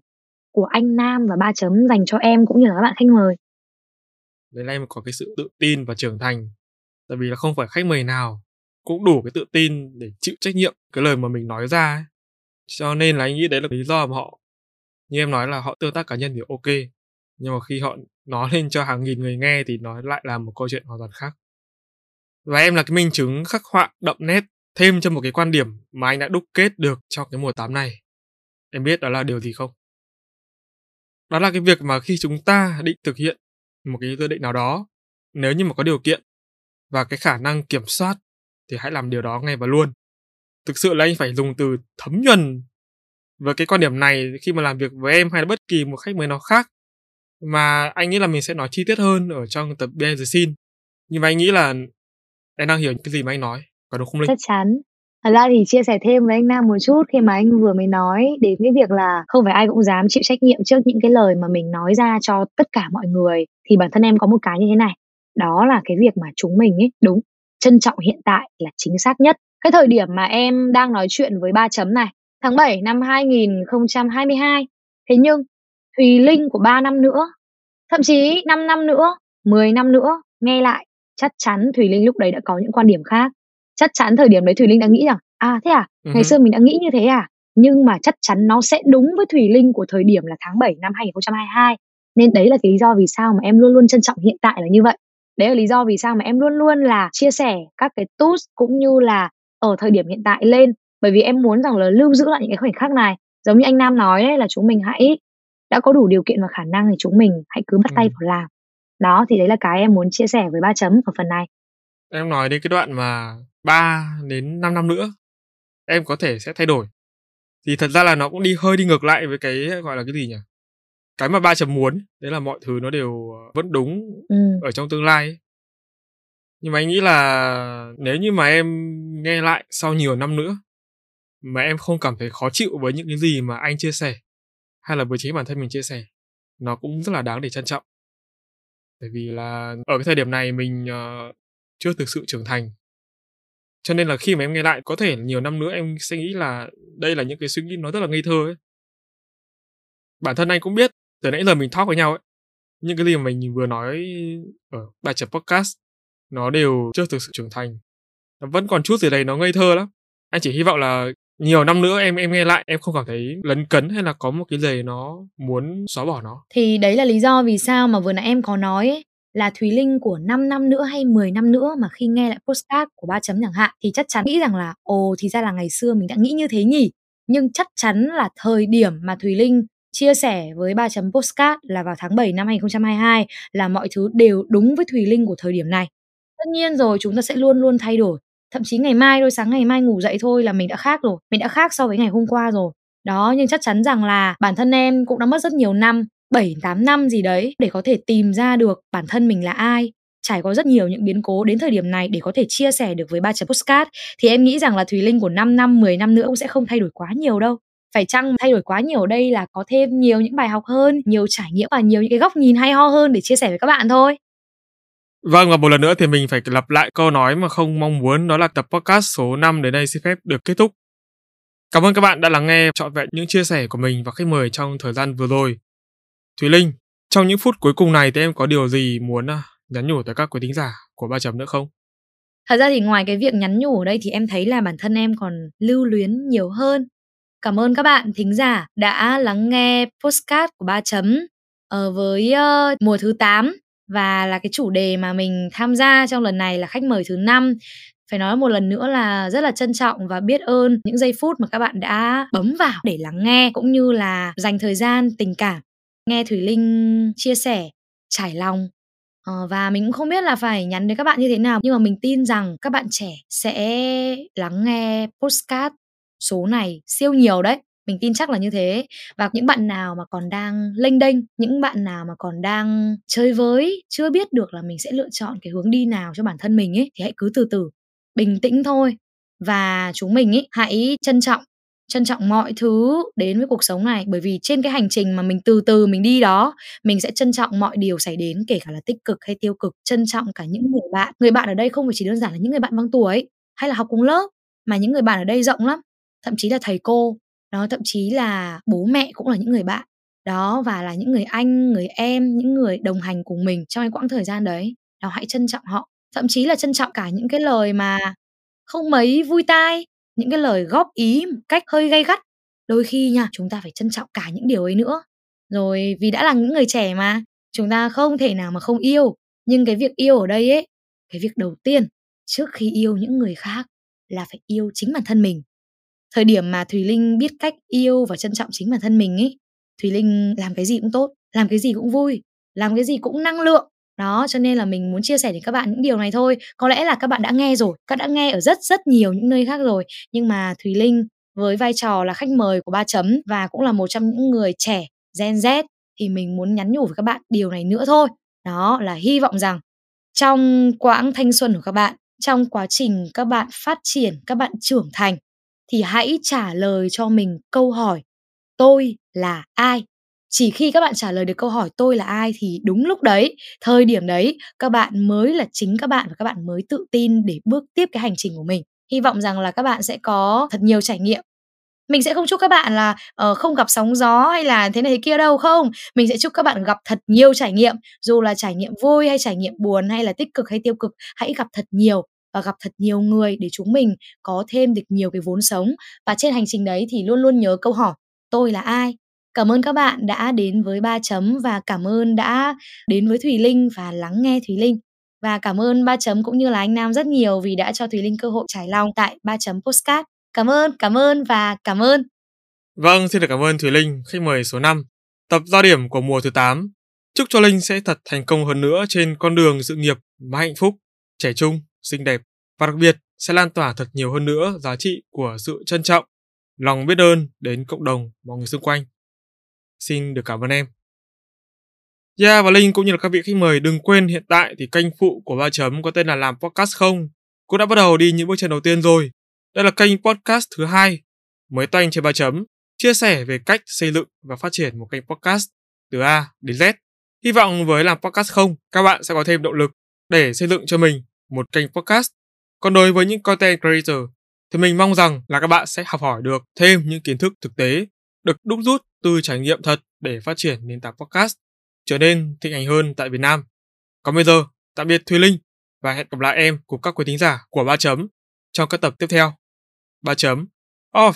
của anh Nam và ba chấm dành cho em cũng như là các bạn khách mời. Đấy là mà có cái sự tự tin và trưởng thành. Tại vì là không phải khách mời nào cũng đủ cái tự tin để chịu trách nhiệm cái lời mà mình nói ra ấy. Cho nên là anh nghĩ đấy là lý do mà họ như em nói là họ tương tác cá nhân thì ok nhưng mà khi họ nói lên cho hàng nghìn người nghe thì nó lại là một câu chuyện hoàn toàn khác và em là cái minh chứng khắc họa đậm nét thêm cho một cái quan điểm mà anh đã đúc kết được trong cái mùa 8 này. Em biết đó là điều gì không? Đó là cái việc mà khi chúng ta định thực hiện một cái dự định nào đó, nếu như mà có điều kiện và cái khả năng kiểm soát thì hãy làm điều đó ngay và luôn. Thực sự là anh phải dùng từ thấm nhuần với cái quan điểm này khi mà làm việc với em hay là bất kỳ một khách mời nào khác, mà anh nghĩ là mình sẽ nói chi tiết hơn ở trong tập behind the scene. Nhưng mà anh nghĩ là em đang hiểu cái gì mà anh nói, có đúng không linh? Chắc chắn. Thật ra thì chia sẻ thêm với anh Nam một chút, khi mà anh vừa mới nói đến cái việc là không phải ai cũng dám chịu trách nhiệm trước những cái lời mà mình nói ra cho tất cả mọi người, thì bản thân em có một cái như thế này. Đó là cái việc mà chúng mình ấy, đúng, trân trọng hiện tại là chính xác nhất. Cái thời điểm mà em đang nói chuyện với ba chấm này tháng 7 năm 2022 thế nhưng Thùy Linh của 3 năm nữa, thậm chí 5 năm nữa, 10 năm nữa, nghe lại, chắc chắn Thùy Linh lúc đấy đã có những quan điểm khác. Chắc chắn thời điểm đấy Thùy Linh đã nghĩ rằng, à thế à, uh-huh. ngày xưa mình đã nghĩ như thế à? Nhưng mà chắc chắn nó sẽ đúng với Thùy Linh của thời điểm là tháng 7 năm 2022. Nên đấy là cái lý do vì sao mà em luôn luôn trân trọng hiện tại là như vậy. Đấy là lý do vì sao mà em luôn luôn là chia sẻ các cái tools cũng như là ở thời điểm hiện tại lên bởi vì em muốn rằng là lưu giữ lại những cái khoảnh khắc này. Giống như anh Nam nói đấy là chúng mình hãy đã có đủ điều kiện và khả năng thì chúng mình hãy cứ bắt tay vào làm. Đó thì đấy là cái em muốn chia sẻ với ba chấm ở phần này. Em nói đến cái đoạn mà 3 đến 5 năm nữa em có thể sẽ thay đổi. Thì thật ra là nó cũng đi hơi đi ngược lại với cái gọi là cái gì nhỉ? Cái mà ba chấm muốn đấy là mọi thứ nó đều vẫn đúng ừ. ở trong tương lai ấy. nhưng mà anh nghĩ là nếu như mà em nghe lại sau nhiều năm nữa mà em không cảm thấy khó chịu với những cái gì mà anh chia sẻ hay là với chính bản thân mình chia sẻ nó cũng rất là đáng để trân trọng. Bởi vì là ở cái thời điểm này mình uh, chưa thực sự trưởng thành. Cho nên là khi mà em nghe lại có thể nhiều năm nữa em sẽ nghĩ là đây là những cái suy nghĩ nó rất là ngây thơ ấy. Bản thân anh cũng biết từ nãy giờ mình talk với nhau ấy những cái gì mà mình vừa nói ở bài chập podcast nó đều chưa thực sự trưởng thành. Nó vẫn còn chút gì đấy nó ngây thơ lắm. Anh chỉ hy vọng là nhiều năm nữa em em nghe lại em không cảm thấy lấn cấn hay là có một cái gì nó muốn xóa bỏ nó. Thì đấy là lý do vì sao mà vừa nãy em có nói ấy, là Thùy Linh của 5 năm nữa hay 10 năm nữa mà khi nghe lại postcard của ba chấm chẳng hạn thì chắc chắn nghĩ rằng là ồ thì ra là ngày xưa mình đã nghĩ như thế nhỉ? Nhưng chắc chắn là thời điểm mà Thùy Linh chia sẻ với ba chấm postcard là vào tháng 7 năm 2022 là mọi thứ đều đúng với Thùy Linh của thời điểm này. Tất nhiên rồi chúng ta sẽ luôn luôn thay đổi thậm chí ngày mai thôi, sáng ngày mai ngủ dậy thôi là mình đã khác rồi, mình đã khác so với ngày hôm qua rồi. Đó, nhưng chắc chắn rằng là bản thân em cũng đã mất rất nhiều năm 7 8 năm gì đấy để có thể tìm ra được bản thân mình là ai. Trải qua rất nhiều những biến cố đến thời điểm này để có thể chia sẻ được với ba chấm postcard thì em nghĩ rằng là Thùy Linh của 5 năm 10 năm nữa cũng sẽ không thay đổi quá nhiều đâu. Phải chăng thay đổi quá nhiều ở đây là có thêm nhiều những bài học hơn, nhiều trải nghiệm và nhiều những cái góc nhìn hay ho hơn để chia sẻ với các bạn thôi? Vâng và một lần nữa thì mình phải lặp lại câu nói mà không mong muốn đó là tập podcast số 5 đến đây xin phép được kết thúc. Cảm ơn các bạn đã lắng nghe trọn vẹn những chia sẻ của mình và khách mời trong thời gian vừa rồi. Thùy Linh, trong những phút cuối cùng này thì em có điều gì muốn à, nhắn nhủ tới các quý thính giả của ba chấm nữa không? Thật ra thì ngoài cái việc nhắn nhủ ở đây thì em thấy là bản thân em còn lưu luyến nhiều hơn. Cảm ơn các bạn thính giả đã lắng nghe postcard của ba chấm ở với uh, mùa thứ 8 và là cái chủ đề mà mình tham gia trong lần này là khách mời thứ năm. Phải nói một lần nữa là rất là trân trọng và biết ơn những giây phút mà các bạn đã bấm vào để lắng nghe cũng như là dành thời gian tình cảm. Nghe thủy linh chia sẻ trải lòng. Ờ, và mình cũng không biết là phải nhắn đến các bạn như thế nào nhưng mà mình tin rằng các bạn trẻ sẽ lắng nghe postcard số này siêu nhiều đấy mình tin chắc là như thế. Và những bạn nào mà còn đang lênh đênh, những bạn nào mà còn đang chơi với, chưa biết được là mình sẽ lựa chọn cái hướng đi nào cho bản thân mình ấy, thì hãy cứ từ từ, bình tĩnh thôi. Và chúng mình ấy, hãy trân trọng trân trọng mọi thứ đến với cuộc sống này. Bởi vì trên cái hành trình mà mình từ từ mình đi đó, mình sẽ trân trọng mọi điều xảy đến, kể cả là tích cực hay tiêu cực. Trân trọng cả những người bạn. Người bạn ở đây không phải chỉ đơn giản là những người bạn bằng tuổi hay là học cùng lớp, mà những người bạn ở đây rộng lắm. Thậm chí là thầy cô đó, thậm chí là bố mẹ cũng là những người bạn. Đó, và là những người anh, người em, những người đồng hành cùng mình trong cái quãng thời gian đấy. Đó, hãy trân trọng họ. Thậm chí là trân trọng cả những cái lời mà không mấy vui tai, những cái lời góp ý một cách hơi gay gắt. Đôi khi nha, chúng ta phải trân trọng cả những điều ấy nữa. Rồi, vì đã là những người trẻ mà, chúng ta không thể nào mà không yêu. Nhưng cái việc yêu ở đây ấy, cái việc đầu tiên trước khi yêu những người khác là phải yêu chính bản thân mình thời điểm mà thùy linh biết cách yêu và trân trọng chính bản thân mình ấy, thùy linh làm cái gì cũng tốt, làm cái gì cũng vui, làm cái gì cũng năng lượng. Đó, cho nên là mình muốn chia sẻ đến các bạn những điều này thôi. Có lẽ là các bạn đã nghe rồi, các đã nghe ở rất rất nhiều những nơi khác rồi. Nhưng mà thùy linh với vai trò là khách mời của ba chấm và cũng là một trong những người trẻ gen z thì mình muốn nhắn nhủ với các bạn điều này nữa thôi. Đó là hy vọng rằng trong quãng thanh xuân của các bạn, trong quá trình các bạn phát triển, các bạn trưởng thành thì hãy trả lời cho mình câu hỏi tôi là ai? Chỉ khi các bạn trả lời được câu hỏi tôi là ai? thì đúng lúc đấy thời điểm đấy các bạn mới là chính các bạn và các bạn mới tự tin để bước tiếp cái hành trình của mình. Hy vọng rằng là các bạn sẽ có thật nhiều trải nghiệm. Mình sẽ không chúc các bạn là uh, không gặp sóng gió hay là thế này thế kia đâu không. Mình sẽ chúc các bạn gặp thật nhiều trải nghiệm. Dù là trải nghiệm vui hay trải nghiệm buồn hay là tích cực hay tiêu cực hãy gặp thật nhiều và gặp thật nhiều người để chúng mình có thêm được nhiều cái vốn sống và trên hành trình đấy thì luôn luôn nhớ câu hỏi tôi là ai Cảm ơn các bạn đã đến với ba chấm và cảm ơn đã đến với Thùy Linh và lắng nghe Thùy Linh. Và cảm ơn ba chấm cũng như là anh Nam rất nhiều vì đã cho Thùy Linh cơ hội trải lòng tại ba chấm postcard. Cảm ơn, cảm ơn và cảm ơn. Vâng, xin được cảm ơn Thùy Linh, khách mời số 5, tập giao điểm của mùa thứ 8. Chúc cho Linh sẽ thật thành công hơn nữa trên con đường sự nghiệp và hạnh phúc, trẻ trung, xinh đẹp và đặc biệt sẽ lan tỏa thật nhiều hơn nữa giá trị của sự trân trọng, lòng biết ơn đến cộng đồng mọi người xung quanh. Xin được cảm ơn em. Yeah và Linh cũng như là các vị khách mời đừng quên hiện tại thì kênh phụ của ba chấm có tên là làm podcast không cũng đã bắt đầu đi những bước chân đầu tiên rồi. Đây là kênh podcast thứ hai mới toanh trên ba chấm chia sẻ về cách xây dựng và phát triển một kênh podcast từ A đến Z. Hy vọng với làm podcast không các bạn sẽ có thêm động lực để xây dựng cho mình một kênh podcast. Còn đối với những content creator thì mình mong rằng là các bạn sẽ học hỏi được thêm những kiến thức thực tế được đúc rút từ trải nghiệm thật để phát triển nền tảng podcast trở nên thịnh hành hơn tại Việt Nam. Còn bây giờ, tạm biệt Thùy Linh và hẹn gặp lại em cùng các quý thính giả của Ba Chấm trong các tập tiếp theo. Ba Chấm Off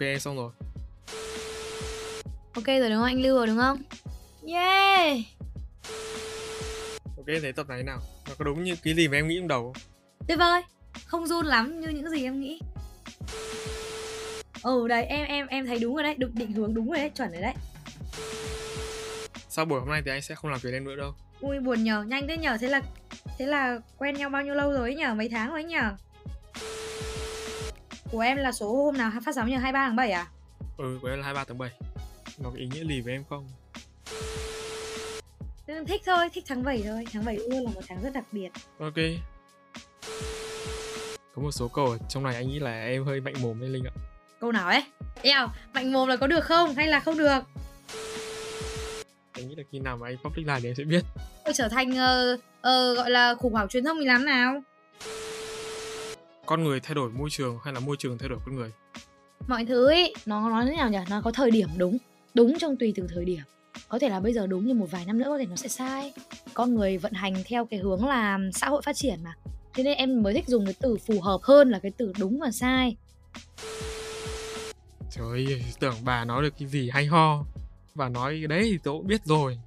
Ok, xong rồi. Ok rồi đúng không? Anh lưu rồi đúng không? Yeah! Ok thấy tập này nào? Nó có đúng như cái gì mà em nghĩ trong đầu không? Tuyệt vời! Không run lắm như những gì em nghĩ. Ừ đấy em em em thấy đúng rồi đấy. Được định hướng đúng rồi đấy chuẩn rồi đấy. Sau buổi hôm nay thì anh sẽ không làm việc em nữa đâu. Ui buồn nhờ. Nhanh thế nhờ. Thế là thế là quen nhau bao nhiêu lâu rồi ấy nhờ? Mấy tháng rồi ấy nhờ Của em là số hôm nào phát sóng nhờ? 23 tháng 7 à? Ừ của em là 23 tháng 7 Nó có ý nghĩa gì với em không? Thích thôi thích tháng 7 thôi. Tháng 7 luôn là một tháng rất đặc biệt. Ok. Có một số câu ở trong này anh nghĩ là em hơi mạnh mồm lên linh ạ. Câu nào ấy? Eo mạnh mồm là có được không? Hay là không được? Anh nghĩ là khi nào mà anh public lại thì em sẽ biết. Tôi trở thành uh, uh, gọi là khủng hoảng truyền thông mình làm nào con người thay đổi môi trường hay là môi trường thay đổi con người? Mọi thứ ấy nó nói thế nào nhỉ? Nó có thời điểm đúng. Đúng trong tùy từng thời điểm. Có thể là bây giờ đúng nhưng một vài năm nữa có thể nó sẽ sai. Con người vận hành theo cái hướng là xã hội phát triển mà. Thế nên em mới thích dùng cái từ phù hợp hơn là cái từ đúng và sai. Trời ơi, tưởng bà nói được cái gì hay ho. Bà nói đấy thì tôi cũng biết rồi.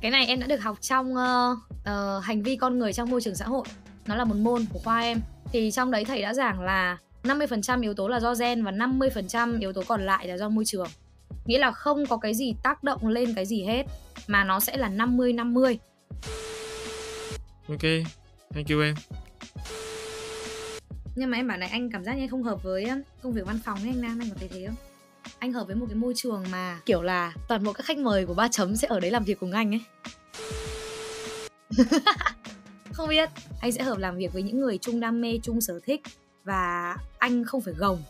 Cái này em đã được học trong uh, uh, hành vi con người trong môi trường xã hội Nó là một môn của khoa em. Thì trong đấy thầy đã giảng là 50% yếu tố là do gen và 50% yếu tố còn lại là do môi trường. Nghĩa là không có cái gì tác động lên cái gì hết Mà nó sẽ là 50-50 Ok, thank you em. Nhưng mà em bảo này anh cảm giác như anh không hợp với công việc văn phòng ấy anh Nam, anh có thấy thế không? Anh hợp với một cái môi trường mà kiểu là toàn bộ các khách mời của ba chấm sẽ ở đấy làm việc cùng anh ấy Không biết, anh sẽ hợp làm việc với những người chung đam mê, chung sở thích Và anh không phải gồng.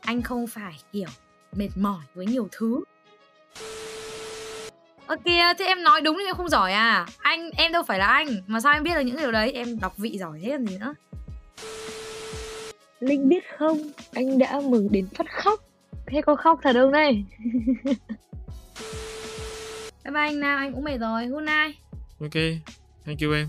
Anh không phải kiểu mệt mỏi với nhiều thứ. Ơ kìa, thế em nói đúng thì em không giỏi à? Anh, em đâu phải là anh. Mà sao em biết được những điều đấy? Em đọc vị giỏi thế làm gì nữa. Linh biết không? Anh đã mừng đến phát khóc. Thế có khóc thật không đây? Bye bye anh Nam, anh cũng mệt rồi. Good night. Ok, thank you em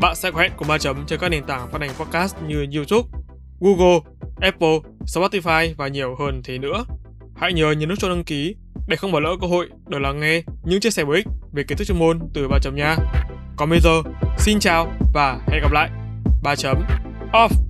bạn sẽ có hẹn cùng ba chấm trên các nền tảng phát hành podcast như YouTube, Google, Apple, Spotify và nhiều hơn thế nữa. Hãy nhớ nhấn nút cho đăng ký để không bỏ lỡ cơ hội được lắng nghe những chia sẻ bổ ích về kiến thức chuyên môn từ ba chấm nha. Còn bây giờ, xin chào và hẹn gặp lại. Ba chấm off.